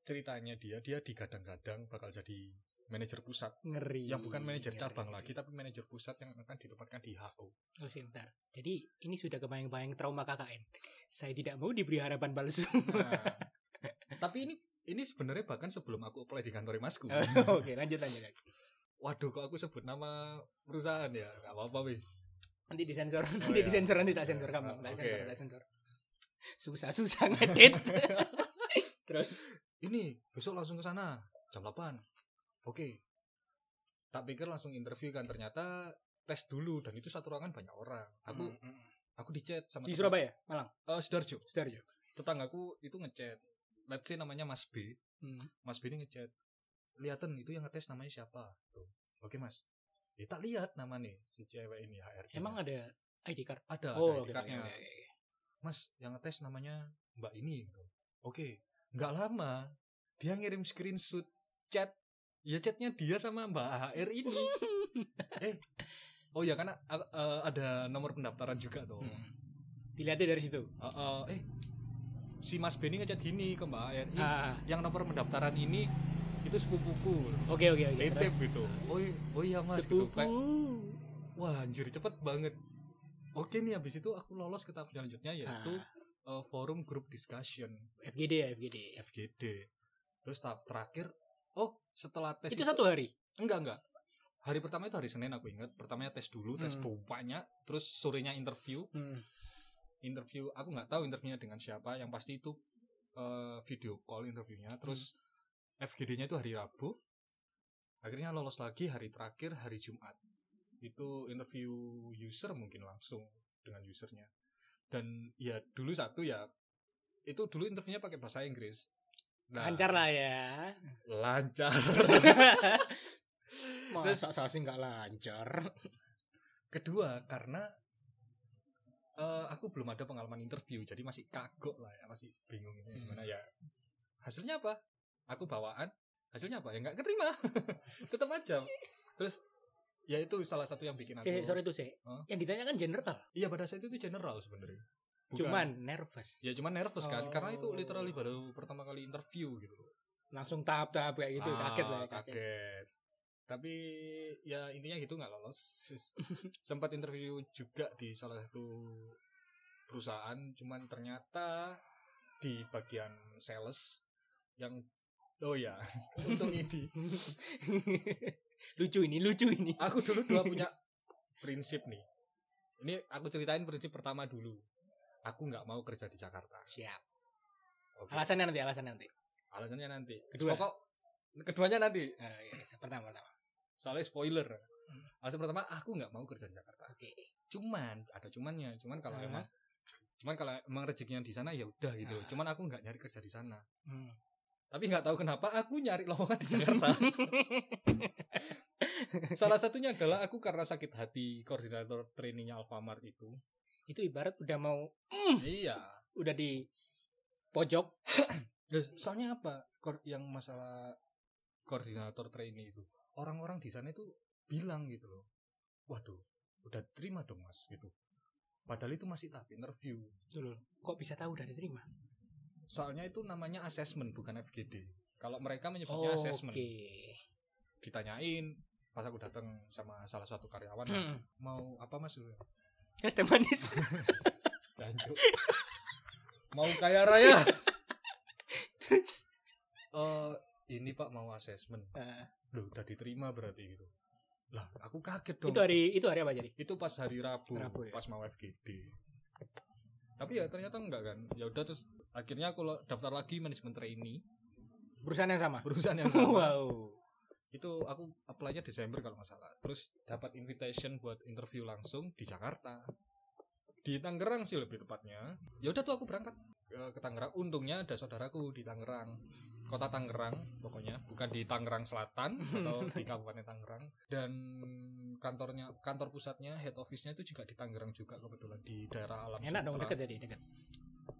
ceritanya dia dia digadang-gadang bakal jadi manajer pusat ngeri yang bukan manajer Ngeri. cabang lagi tapi manajer pusat yang akan ditempatkan di HO. oh sebentar jadi ini sudah kebayang-bayang trauma KKN saya tidak mau diberi harapan palsu Nah, tapi ini ini sebenarnya bahkan sebelum aku apply di kantor masku. oke lanjut lanjut. Waduh kok aku sebut nama perusahaan ya? Gak apa-apa wis. nanti disensor nanti iya. disensor nanti tak sensor kamu Ah, tak oke. sensor tak sensor susah susah ngedit terus Ini besok langsung ke sana jam 8. Oke. Tak pikir langsung interview kan ternyata tes dulu dan itu satu ruangan banyak orang. Aku aku di chat sama di Surabaya Malang Eh, Sidoarjo. Sidoarjo Tetanggaku itu ngechat. Let's say namanya Mas B. Hmm. Mas B ini ngechat liatin itu yang ngetes namanya siapa tuh oke mas ya tak lihat nama nih si cewek ini HR emang ada ID card ada oh ada oke, ID-cardnya. oke, oke. mas yang ngetes namanya mbak ini gitu. oke nggak lama dia ngirim screenshot chat ya chatnya dia sama mbak HR ini eh oh ya karena uh, uh, ada nomor pendaftaran juga tuh Hmm. dilihatnya dari situ Uh, uh, eh si mas Benny ngechat gini ke mbak HR "Ih, ah yang nomor pendaftaran ini itu sepupuku oke oke oke Etep gitu. Oh, oh iya mas gitu. sepupu Kayak, wah anjir cepet banget. Oke nih habis itu aku lolos ke tahap selanjutnya yaitu Ah. uh, forum group discussion FGD ya FGD FGD. Terus tahap terakhir oh setelah tes itu satu hari enggak enggak. Hari pertama itu hari Senin aku ingat. Pertamanya tes dulu, tes Hmm. banyak, terus sorenya interview. Hmm. Interview aku nggak tahu interviewnya dengan siapa, yang pasti itu uh, video call interviewnya. Terus FGD-nya itu hari Rabu. Akhirnya lolos lagi hari terakhir hari Jumat. Itu interview user mungkin langsung dengan usernya. Dan ya dulu satu ya itu dulu interviewnya pakai bahasa Inggris. Nah, lancar lah ya Lancar. masa saya sih nggak lancar Kedua karena eh, aku belum ada pengalaman interview jadi masih kagok lah ya masih bingung ini Hmm. gimana ya. Hasilnya apa? Aku bawaan. Hasilnya apa? Ya nggak keterima. Tetap aja. Terus ya itu salah satu yang bikin aku. sorry tuh sih Hah? yang ditanyakan general Iya pada saat itu general sebenarnya. Bukan- cuman nervous ya cuman nervous kan Oh. karena itu literally baru pertama kali interview gitu. langsung tahap-tahap kayak gitu Ah, kaget lah ya, kaget. Tapi ya intinya gitu nggak lolos. Sempat interview juga di salah satu perusahaan, cuman ternyata di bagian sales yang oh ya untung ini lucu ini lucu ini aku dulu dua punya prinsip nih. Ini aku ceritain prinsip pertama dulu. Aku nggak mau kerja di Jakarta Siap. Oke. Alasannya nanti, alasannya nanti. alasannya nanti Kedua. pokok keduanya nanti Eh, iya, pertama, pertama. soalnya spoiler Hmm. alasan pertama aku nggak mau kerja di Jakarta Oke. cuman ada cumannya cuman kalau Ah. emang cuman kalau emang rezekinya di sana ya udah gitu Ah. cuman aku nggak nyari kerja di sana Hmm. tapi nggak tahu kenapa aku nyari lowongan di Jakarta salah satunya adalah aku karena sakit hati koordinator trainingnya Alfamart itu Itu ibarat udah mau iya udah di pojok. Loh, soalnya apa yang masalah koordinator trainee itu orang-orang di sana itu bilang gitu loh waduh udah terima dong mas gitu padahal itu masih tahap interview Dulu. Kok bisa tahu udah diterima? soalnya itu namanya assessment bukan FGD kalau mereka menyebutnya assessment Oke. ditanyain pas aku datang sama salah satu karyawan Hmm. mau apa mas Es teh manis. Mau kaya raya Terus, Eh ini pak mau assessment eh, loh udah diterima berarti gitu lah aku kaget dong itu hari itu hari apa jadi? itu pas hari Rabu, Rabu, ya? pas mau FGD tapi ya ternyata enggak kan ya udah terus akhirnya aku daftar lagi manajemen trainee Perusahaan yang sama. perusahaan yang sama Wow. Itu aku apply-nya Desember kalau nggak salah. Terus dapat invitation buat interview langsung di Jakarta. Di Tangerang sih lebih tepatnya. Ya udah tuh aku berangkat ke, ke Tangerang. Untungnya ada saudaraku di Tangerang. Kota Tangerang pokoknya. Bukan di Tangerang Selatan atau di Kabupaten Tangerang. Dan kantornya kantor pusatnya head office-nya itu juga di Tangerang juga kebetulan di daerah Alam Enak dong dekat jadi dekat.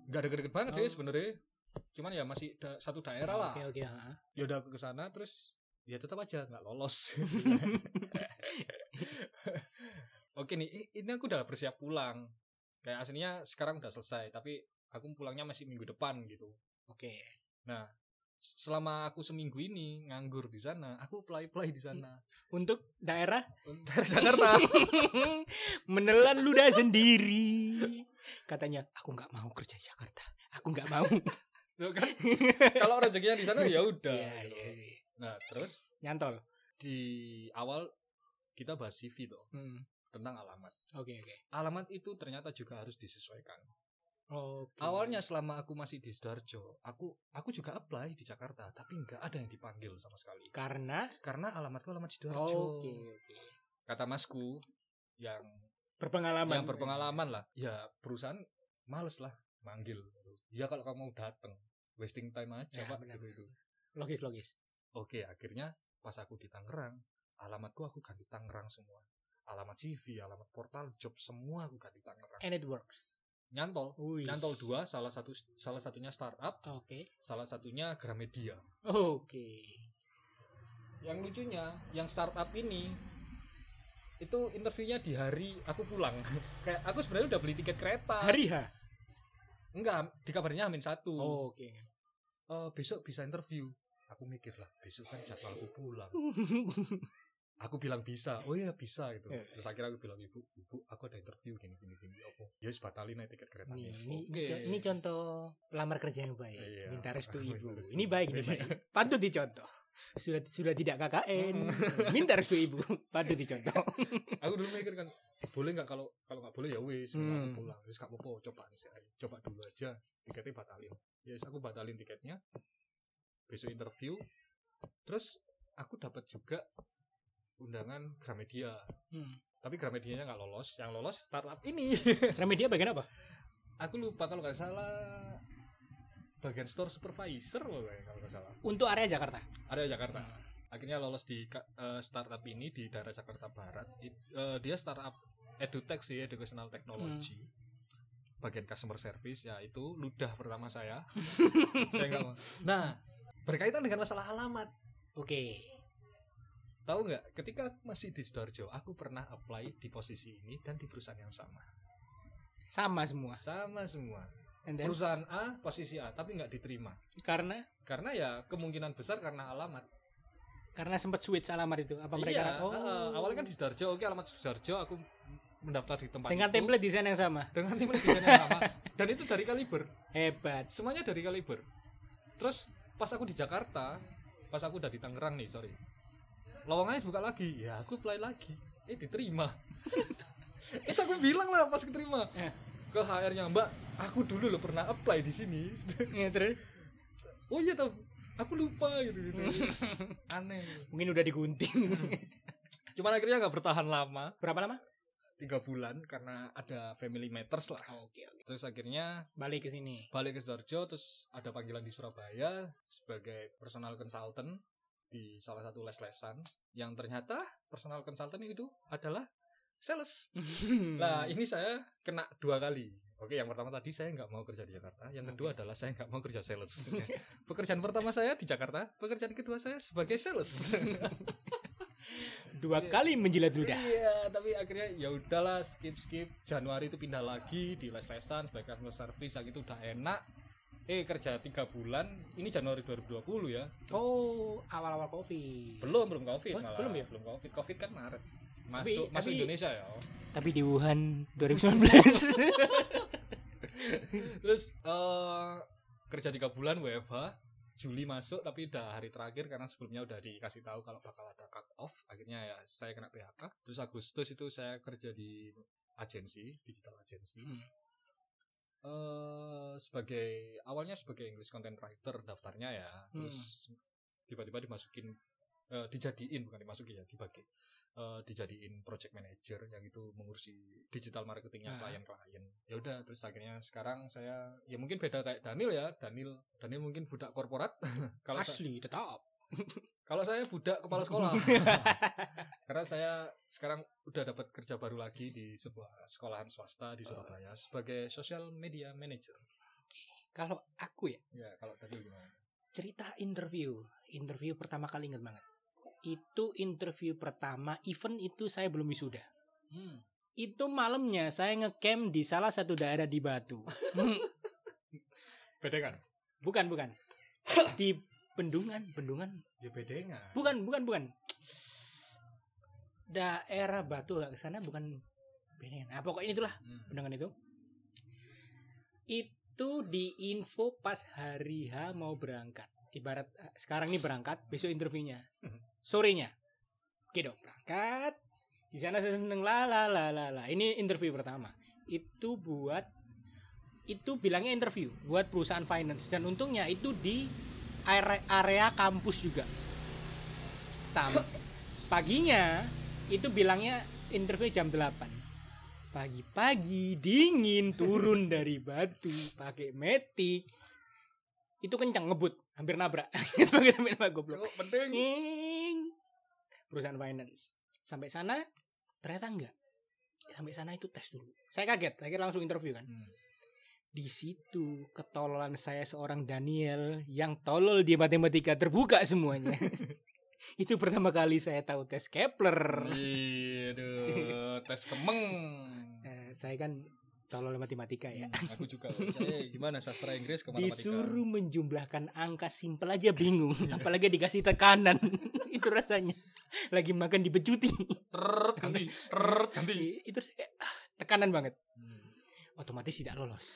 nggak deket-deket banget sih Oh. sebenarnya. Cuman ya masih da- satu daerah lah. Oke oke. ha. ya udah aku ke sana terus ya tetap aja nggak lolos oke nih ini aku udah bersiap pulang kayak aslinya sekarang udah selesai tapi aku pulangnya masih minggu depan gitu Oke. S- selama aku seminggu ini nganggur di sana aku play play di sana Untuk daerah dari Jakarta menelan ludah sendiri. Katanya aku nggak mau kerja di Jakarta. Aku nggak mau. Loh kan kalau rezekinya di sana ya udah Iya gitu. iya sih. Nah terus Nyantol. di awal kita bahas CV tuh Hmm. tentang alamat Oke oke. alamat itu ternyata juga harus disesuaikan Oke. Awalnya selama aku masih di Sidoarjo, aku aku juga apply di Jakarta, tapi nggak ada yang dipanggil sama sekali. karena Karena alamatku alamat Sidoarjo. Oke oke. Kata masku yang Berpengalaman. yang berpengalaman lah, ya perusahaan males lah manggil. Ya kalau kamu mau datang, wasting time aja Ya, pak. benar, gitu, gitu. Logis logis. Oke, akhirnya pas aku di Tangerang, alamatku aku ganti Tangerang semua. Alamat CV, alamat portal job semua aku ganti Tangerang. And it works. Nyantol, Wih. nyantol dua, salah satu salah satunya startup, Oke. salah satunya Gramedia. Oke. yang lucunya yang startup ini itu interviewnya di hari aku pulang kayak aku sebenarnya udah beli tiket kereta Hari H. enggak dikabarnya Amin satu Oke. Eh, besok bisa interview aku mikir lah besok kan jadwalku pulang aku bilang bisa oh iya bisa gitu Eh. terus akhirnya aku bilang ibu ibu aku ada interview gini gini gini apa ya wis batalin aja tiket kereta Ini, ini ini, ini contoh pelamar kerja yang baik. Iya. Minta restu ibu. Minta restu. Ini baik, ini Iya. baik. Patut dicontoh. Sudah sudah tidak KKN. Minta restu ibu. Patut dicontoh. aku dulu mikir kan boleh nggak kalau kalau nggak boleh ya wis Hmm. aku pulang terus gak apa-apa coba coba dulu aja tiketnya batalin ya wis, aku batalin tiketnya besok interview terus aku dapat juga undangan Gramedia. Hmm. tapi Gramedianya nggak lolos. Yang lolos startup ini. Gramedia bagian apa? aku lupa kalau nggak salah. Bagian store supervisor loh kalau nggak salah. Untuk area Jakarta. area Jakarta. Akhirnya lolos di eh, startup ini di daerah Jakarta Barat. It- eh, dia startup edutech sih educational technology. Bagian customer service ya itu ludah pertama saya. Saya nggak mau. Nah berkaitan dengan masalah alamat Oke. tahu nggak ketika aku masih di sidoarjo aku pernah apply di posisi ini dan di perusahaan yang sama Sama semua. sama semua And then, perusahaan A posisi A tapi nggak diterima karena karena ya kemungkinan besar karena alamat karena sempat switch alamat itu. Apa mereka iya, oh eh, awalnya kan di sidoarjo oke alamat sidoarjo aku mendaftar di tempat dengan itu. template desain yang sama. dengan template desain yang sama dan itu dari kaliber Hebat. semuanya dari kaliber terus pas aku di Jakarta pas aku udah di Tangerang nih sorry. Lowongannya buka lagi. Ya aku apply lagi. Eh diterima. Terus aku bilang lah pas keterima. Eh. ke HR-nya mbak aku dulu loh pernah apply di sini. Ya, terus? Oh iya tau aku lupa gitu gitu. Aneh. Mungkin udah digunting. Cuman akhirnya nggak bertahan lama. Berapa lama tiga bulan karena ada family matters lah oke oke terus akhirnya balik ke sini balik ke Sidoarjo terus ada panggilan di Surabaya sebagai personal consultant di salah satu les-lesan yang ternyata personal consultant itu adalah sales Nah, ini saya kena dua kali. Oke, yang pertama tadi saya nggak mau kerja di Jakarta. Yang kedua adalah saya nggak mau kerja sales. Pekerjaan pertama saya di Jakarta, pekerjaan kedua saya sebagai sales. dua kali menjilat ludah iya, tapi akhirnya ya udahlah skip skip. Januari itu pindah lagi di les-lesan sebagai customer service yang itu udah enak. Eh kerja tiga bulan, ini Januari 2020 ya. oh awal-awal covid Belum belum covid Oh, malah. belum ya? Belum covid. Covid kan Maret. Masuk Tapi- masuk tapi- Indonesia ya. tapi di Wuhan 2019 Terus eh kerja tiga bulan WFH Juli masuk tapi udah hari terakhir karena sebelumnya udah dikasih tahu kalau bakal ada cut off. Akhirnya ya saya kena PHK terus Agustus itu saya kerja di agensi digital agency. Hmm. eh sebagai awalnya sebagai English content writer daftarnya ya. Terus tiba-tiba dimasukin eh, dijadiin bukan dimasukin ya dibagi eh, dijadiin project manager yang itu mengurusi digital marketingnya Ah. klien-klien. Ya udah terus akhirnya sekarang saya ya mungkin beda kayak Daniel ya. Daniel Daniel mungkin budak korporat. Kalau asli tetap. Kalau saya budak kepala sekolah. Karena saya sekarang udah dapat kerja baru lagi di sebuah sekolahan swasta di Surabaya sebagai social media manager. Kalau aku ya ya kalau Daniel gimana? cerita interview. Interview pertama kali inget banget itu interview pertama event itu saya belum wisuda. Hmm. itu malamnya saya ngecamp di salah satu daerah di Batu. Bedengan? Bukan bukan. Di Bendungan. Bendungan? Ya bedengan. Bukan bukan bukan. Daerah Batu ke sana bukan Benengan. Nah, pokoknya itulah Hmm. Bendungan itu. Itu di info pas hari H mau berangkat. Ibarat eh, sekarang ini berangkat besok interviewnya sorenya. Oke dong berangkat. Di sana saya seneng. La la la la la. Ini interview pertama. Itu buat itu bilangnya interview buat perusahaan finance. Dan untungnya itu di area, kampus juga. Sam paginya itu bilangnya interview jam 8 pagi-pagi dingin turun dari batu pakai metik. Itu kencang ngebut hampir nabrak. Pakai nabrak goblok. Cuk, penting. Ing. perusahaan finance. Sampai sana ternyata enggak. Sampai sana itu tes dulu. Saya kaget saya kira langsung interview kan. Hmm. di situ ketololan saya seorang Daniel yang tolol di matematika terbuka semuanya. Itu pertama kali saya tahu tes Kepler. Iya, aduh, tes kemeng. Eh, saya kan tolol matematika ya Hmm, aku juga. Saya gimana sastra Inggris ke matematika? disuruh menjumlahkan angka simpel aja bingung apalagi dikasih tekanan itu rasanya lagi makan dibecuti ganti, ganti. itu kayak, ah, tekanan banget Hmm. otomatis tidak lolos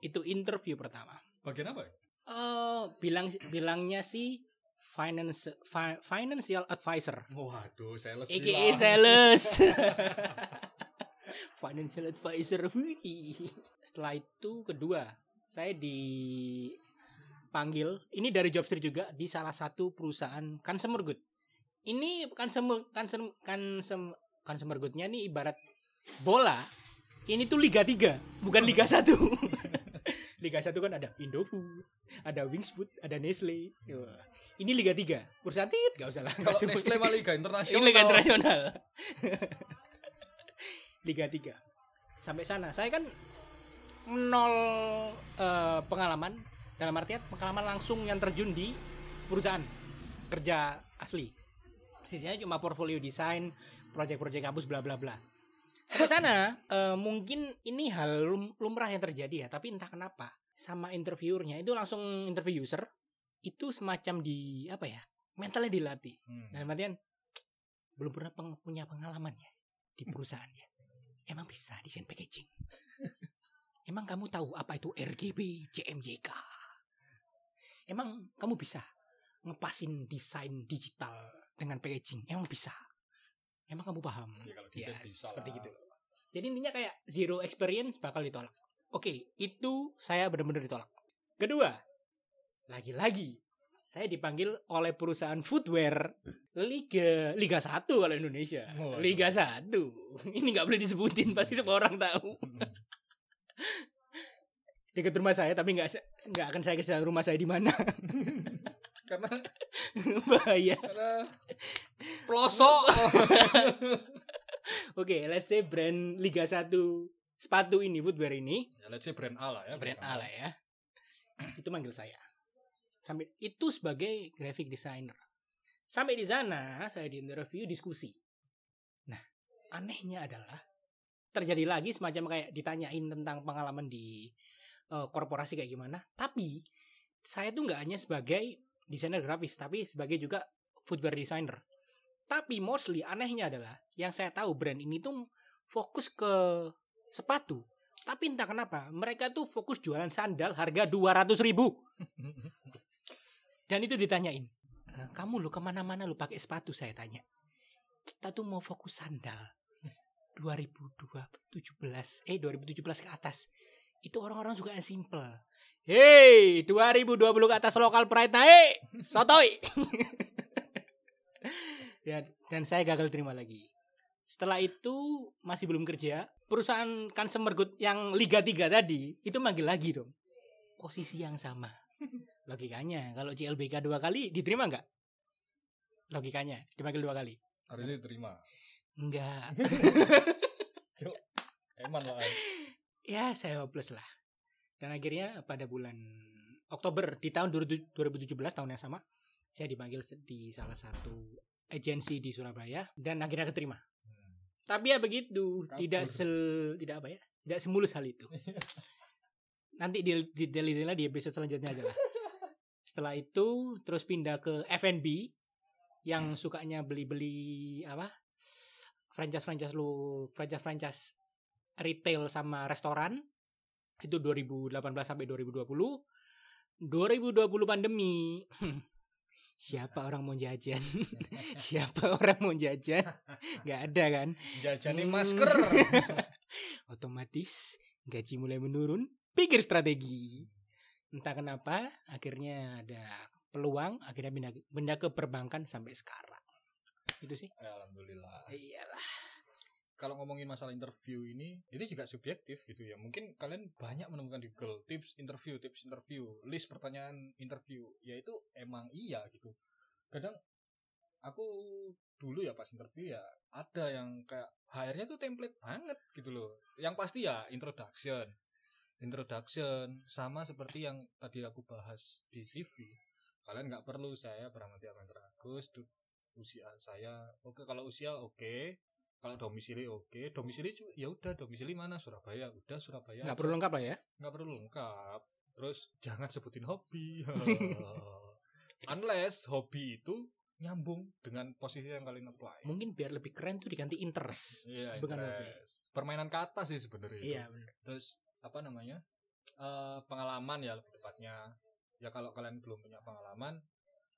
itu interview pertama Bagian apa? eh bilang bilangnya sih finance fi- financial advisor Waduh, sales aka bilang. sales financial advisor. Setelah itu kedua saya dipanggil. Ini dari job street juga di salah satu perusahaan consumer good ini consumer consumer consumer consumer goodnya ini ibarat bola. Ini tuh Liga 3 bukan Liga 1 Liga 1 kan ada Indofood ada Wingsfood ada Nestle. Ini Liga 3 perusahaan tit gak usah lah. Kalau. Nestle mah Liga Internasional. Ini Liga Internasional. Liga 3. Sampai sana saya kan nol eh, pengalaman dalam artian pengalaman langsung yang terjun di perusahaan kerja asli. Sisanya cuma portfolio desain, proyek-proyek kampus bla bla bla. Sampai sana eh, mungkin ini hal lum- lumrah yang terjadi ya, tapi entah kenapa sama interviewernya itu langsung interview user itu semacam di apa ya? Mentalnya dilatih. Hmm. Dalam artian belum pernah peng- punya pengalamannya di perusahaannya. Emang bisa desain packaging? Emang kamu tahu apa itu RGB, CMYK? Emang kamu bisa ngepasin desain digital dengan packaging? Emang bisa? Emang kamu paham? Ya, kalau Ya, desain bisa seperti lah. gitu. Jadi intinya kayak zero experience bakal ditolak. Oke, itu saya benar-benar ditolak. Kedua, lagi-lagi saya dipanggil oleh perusahaan footwear Liga Liga 1 kalau Indonesia. Waduh. Liga 1. Ini nggak boleh disebutin pasti semua orang tahu. Dekat rumah saya tapi nggak nggak akan saya kasih rumah saya di mana. karena Bahaya. karena pelosok Oke, let's say brand Liga 1 sepatu ini footwear ini ya let's say brand A lah ya brand A lah ya. Itu manggil saya. Sampai itu sebagai graphic designer. Sampai di sana saya di interview diskusi. Nah, anehnya adalah terjadi lagi semacam kayak ditanyain tentang pengalaman di eh, korporasi kayak gimana. Tapi saya tuh nggak hanya sebagai desainer grafis, tapi sebagai juga footwear designer. Tapi mostly anehnya adalah yang saya tahu brand ini tuh fokus ke sepatu. Tapi entah kenapa mereka tuh fokus jualan sandal harga 200 ribu. Dan itu ditanyain. "Eh, Kamu lo ke mana-mana lo pakai sepatu saya tanya. Kita tuh mau fokus sandal. 2017 eh 2017 ke atas. Itu orang-orang suka yang simple. Hey, 2020 ke atas lokal pride naik. Sotoy. ya, dan saya gagal terima lagi. Setelah itu masih belum kerja. Perusahaan Consumer Good yang Liga 3 tadi itu manggil lagi dong. Posisi yang sama. Logikanya kalau CLBK dua kali diterima nggak? Logikanya dipanggil dua kali. harusnya diterima Enggak. Cuk, eman lah ya saya hopeless lah. Dan akhirnya pada bulan Oktober di tahun 2017 tahun yang sama saya dipanggil di salah satu agensi di Surabaya dan akhirnya keterima. Hmm. Tapi ya begitu, Kabur. tidak sel tidak apa ya? Tidak semulus hal itu. Nanti di di detailnya di episode selanjutnya aja lah. Setelah itu terus pindah ke F&B yang sukanya beli-beli apa? franchise-franchise lu, franchise-franchise retail sama restoran. Itu 2018 sampai 2020. 2020 pandemi. Siapa orang mau jajan? Siapa orang mau jajan? Gak ada kan? jajanin Hmm. masker Otomatis gaji mulai menurun. Pikir strategi. Entah kenapa akhirnya ada peluang akhirnya pindah, pindah ke perbankan sampai sekarang. Itu sih. Alhamdulillah Iyalah. kalau ngomongin masalah interview ini itu juga subjektif gitu ya mungkin kalian banyak menemukan di Google tips interview tips interview list pertanyaan interview ya itu emang iya gitu kadang aku dulu ya pas interview ya ada yang kayak HR-nya tuh template banget gitu loh yang pasti ya introduction introduction sama seperti yang tadi aku bahas di CV kalian nggak perlu saya beramati amatir Agus usia saya oke kalau usia oke kalau domisili oke domisili ya udah domisili mana Surabaya udah Surabaya Nggak perlu lengkap lah ya. nggak perlu lengkap terus jangan sebutin hobi unless hobi itu nyambung dengan posisi yang kalian apply Mungkin biar lebih keren tuh diganti interest. Iya, bukan interest. permainan kata sih sebenarnya. Iya benar. terus apa namanya Eh, pengalaman ya lebih tepatnya. Ya kalau kalian belum punya pengalaman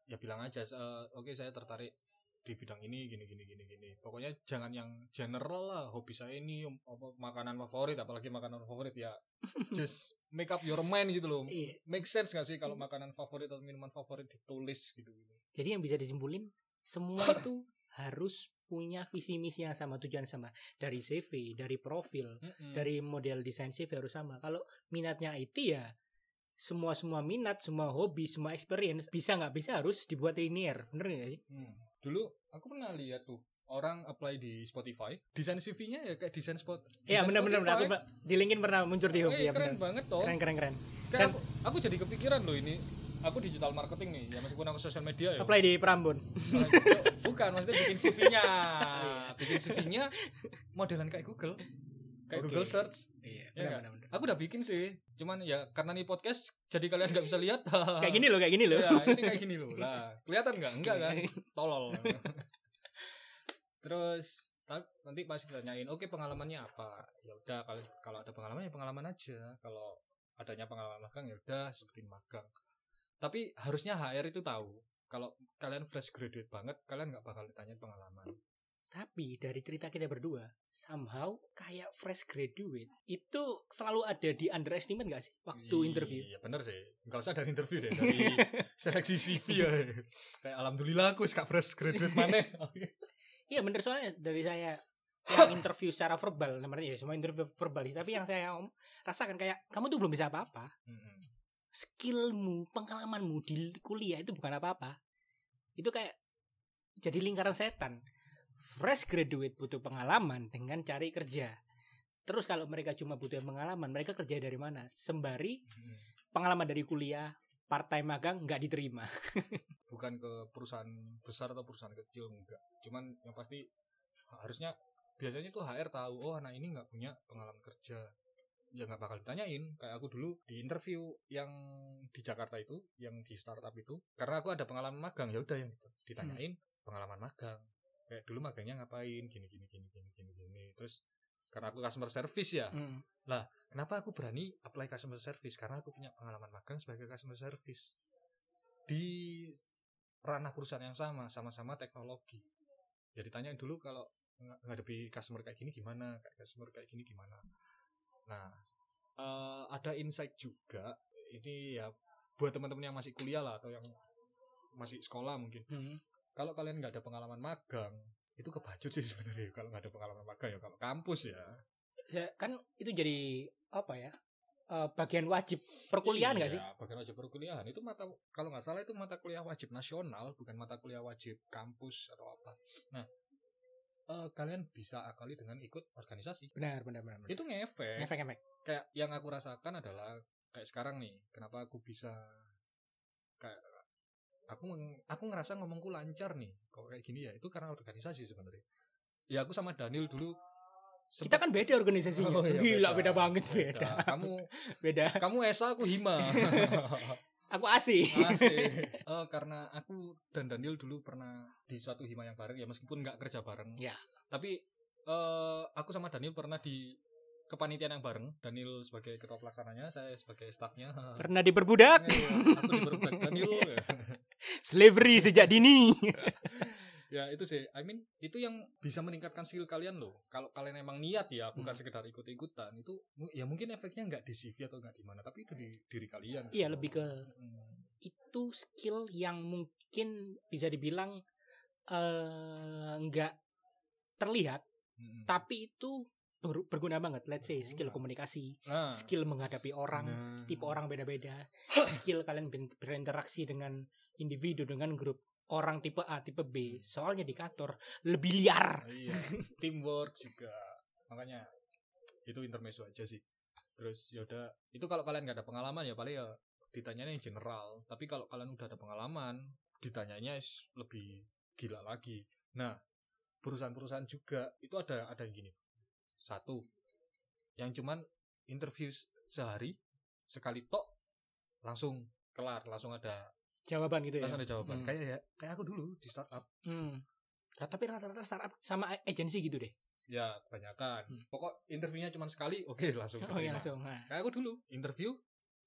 ya bilang aja eh, oke saya tertarik di bidang ini gini gini gini gini. Pokoknya jangan yang general lah hobi saya ini apa, makanan favorit apalagi makanan favorit ya. Just make up your mind gitu loh. Iya. make sense gak sih kalau makanan favorit atau minuman favorit ditulis gitu gitu Jadi yang bisa disimpulin semua itu harus punya visi misi yang sama tujuan sama dari CV, dari profil, Mm-mm. dari model desain CV harus sama. Kalau minatnya IT ya semua semua minat, semua hobi, semua experience bisa nggak bisa harus dibuat linear, bener nggak sih? Hmm. Dulu aku pernah lihat tuh orang apply di Spotify, desain CV-nya ya kayak desain spot. Iya bener-bener Spotify. aku di LinkedIn pernah muncul di Eh, hobi ya keren bener. banget toh. Keren keren keren. Dan- aku, aku jadi kepikiran loh ini. Aku digital marketing nih, ya meskipun aku sosial media ya. Apply di Prambon. Bukan, maksudnya bikin CV-nya. Iya. bikin CV-nya modelan kayak Google. Kayak Oke. Google Search. Iya, Ya benar nggak? benar benar. Aku udah bikin sih. Cuman ya karena nih podcast jadi kalian nggak bisa lihat. Kayak gini loh, kayak gini loh. Ya, ini kayak gini loh. Lah, kelihatan nggak? Enggak kan? Tolol. Terus nanti pasti ditanyain, "Oke, pengalamannya apa?" Ya udah kalau kalau ada pengalaman ya pengalaman aja. Kalau adanya pengalaman magang ya udah sebutin magang. Tapi harusnya HR itu tahu kalau kalian fresh graduate banget, kalian nggak bakal ditanya pengalaman. Tapi dari cerita kita berdua, somehow kayak fresh graduate itu selalu ada di underestimate gak sih waktu interview? Iya bener sih. Enggak usah dari interview deh, dari seleksi CV ya. Kayak alhamdulillah aku gak fresh graduate mana. Iya bener soalnya dari saya yang interview secara verbal, namanya ya semua interview verbal sih. Tapi yang saya om, rasakan kayak kamu tuh belum bisa apa-apa. Skillmu, pengalamanmu di kuliah itu bukan apa-apa. Itu kayak jadi lingkaran setan. Fresh graduate butuh pengalaman dengan cari kerja. Terus kalau mereka cuma butuh pengalaman, mereka kerja dari mana? Sembari pengalaman dari kuliah, part time magang nggak diterima. Bukan ke perusahaan besar atau perusahaan kecil enggak. Cuman yang pasti harusnya biasanya tuh HR tahu oh anak ini nggak punya pengalaman kerja ya nggak bakal ditanyain. Kayak aku dulu di interview yang di Jakarta itu yang di startup itu karena aku ada pengalaman magang ya udah yang ditanyain pengalaman magang. Kayak dulu magangnya ngapain gini gini gini gini gini gini. Terus karena aku customer service ya. Hmm. kenapa aku berani apply customer service? Karena aku punya pengalaman magang sebagai customer service. Di ranah perusahaan yang sama sama-sama teknologi. Ya ditanyain dulu kalau ng- ngadepi customer kayak gini gimana kayak customer kayak gini gimana nah eh, ada insight juga ini ya buat teman-teman yang masih kuliah lah atau yang masih sekolah mungkin Hmm. kalau kalian nggak ada pengalaman magang itu kebacut sih sebenarnya kalau nggak ada pengalaman magang ya kalau kampus ya Ya, kan itu jadi apa ya? eh, bagian wajib perkuliahan nggak sih? Iya, bagian wajib perkuliahan itu mata kalau nggak salah itu mata kuliah wajib nasional bukan mata kuliah wajib kampus atau apa nah eh, kalian bisa akali dengan ikut organisasi Benar, benar, benar. benar. itu ngefek Efek efek. kayak yang aku rasakan adalah kayak sekarang nih kenapa aku bisa kayak aku aku ngerasa ngomongku lancar nih kok kayak gini ya itu karena organisasi sebenarnya ya aku sama Daniel dulu Kita kan beda organisasinya. Oh, iya, Gila beda, banget beda. kamu Beda. kamu Esa aku Hima Aku asih. Asik. Eh, karena aku dan Daniel dulu pernah di suatu hima yang bareng ya meskipun nggak kerja bareng. Ya. Tapi eh aku sama Daniel pernah di kepanitiaan yang bareng. Daniel sebagai ketua pelaksananya, saya sebagai staffnya. Pernah diperbudak. Iya, aku diperbudak Daniel. Slavery sejak dini. Ya itu sih. I mean itu yang bisa meningkatkan skill kalian loh. Kalau kalian emang niat ya, bukan Hmm. sekedar ikut-ikutan. Itu ya mungkin efeknya nggak di CV atau nggak di mana, tapi itu di diri kalian. Iya, lebih ke Hmm. itu skill yang mungkin bisa dibilang eh nggak terlihat, Hmm. tapi itu ber- berguna banget. Let's say skill komunikasi, Nah, skill menghadapi orang, nah. tipe orang beda-beda, skill kalian ber- berinteraksi dengan individu dengan grup orang tipe A, tipe B. Soalnya di kantor lebih liar. iya. Teamwork juga. Makanya itu intermezzo aja sih. Terus yaudah itu kalau kalian nggak ada pengalaman ya paling ya ditanyanya yang general. Tapi kalau kalian udah ada pengalaman ditanyanya is lebih gila lagi. Nah perusahaan-perusahaan juga itu ada ada yang gini. Satu yang cuman interview se- sehari sekali tok langsung kelar langsung ada Jawaban gitu ya. langsung ada jawaban Hmm. kayak ya kayak aku dulu di startup Hmm. Nah, tapi rata-rata startup sama agensi gitu deh. Ya, kebanyakan. Hmm. Pokok interviewnya cuma sekali, oke langsung. Oh iya langsung. Nah. Kayak aku dulu, interview.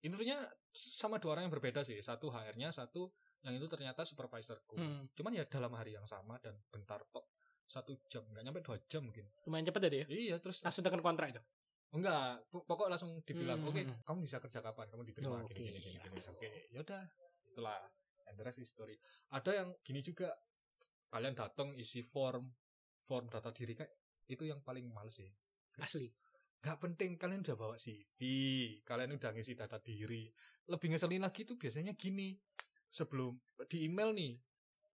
Interviewnya sama dua orang yang berbeda sih. Satu HR-nya, satu yang itu ternyata supervisorku. Hmm. Cuman ya dalam hari yang sama dan bentar tok. Satu jam, nggak nyampe dua jam mungkin. Lumayan cepet tadi ya. Iya, terus Langsung tekan kontrak itu. enggak, po- pokok langsung dibilang, Hmm. oke, kamu bisa kerja kapan? Kamu diterima Oh, gini, oke, gini, gini. Oke, yaudah. Itulah. And the rest is story. Ada yang gini juga. Kalian datang isi form, form data diri kayak itu yang paling males sih. Asli. nggak penting kalian udah bawa CV kalian udah ngisi data diri lebih ngeselin lagi tuh biasanya gini sebelum di email nih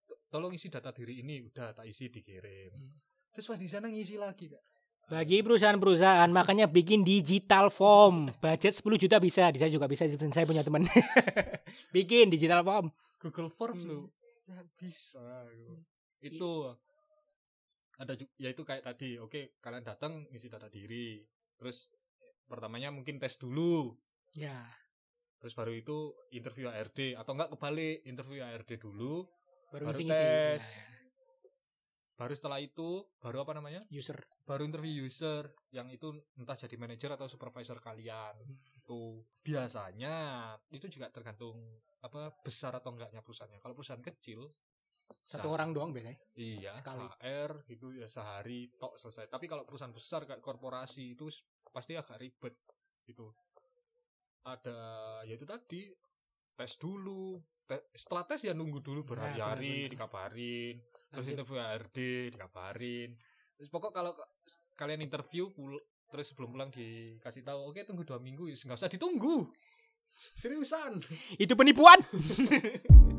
to- tolong isi data diri ini udah tak isi dikirim Hmm. terus pas di sana ngisi lagi Kak. Bagi perusahaan-perusahaan makanya bikin digital form. Budget 10 juta bisa, saya juga bisa. Saya punya teman. bikin digital form. Google Forms Hmm. lo ya bisa itu ada juga ya itu kayak tadi oke kalian datang ngisi data diri terus pertamanya mungkin tes dulu Ya. terus baru itu interview ARD atau enggak kebalik interview ARD dulu Baru baru tes Nah, baru setelah itu baru apa namanya user. baru interview user yang itu entah jadi manajer atau supervisor kalian tuh biasanya itu juga tergantung apa besar atau enggaknya perusahaannya kalau perusahaan kecil Satu Sa- orang doang biasanya. Iya, Sekali. HR itu ya sehari tok selesai. Tapi kalau perusahaan besar kayak korporasi itu pasti agak ribet gitu. Ada ya itu tadi tes dulu. Te- setelah tes ya nunggu dulu Nah, berhari-hari dikabarin. Terus interview HRD dikabarin. Terus pokok kalau kalian interview pul- terus sebelum pulang dikasih tahu, oke tunggu dua minggu, ya nggak usah ditunggu. Seriusan. Itu penipuan.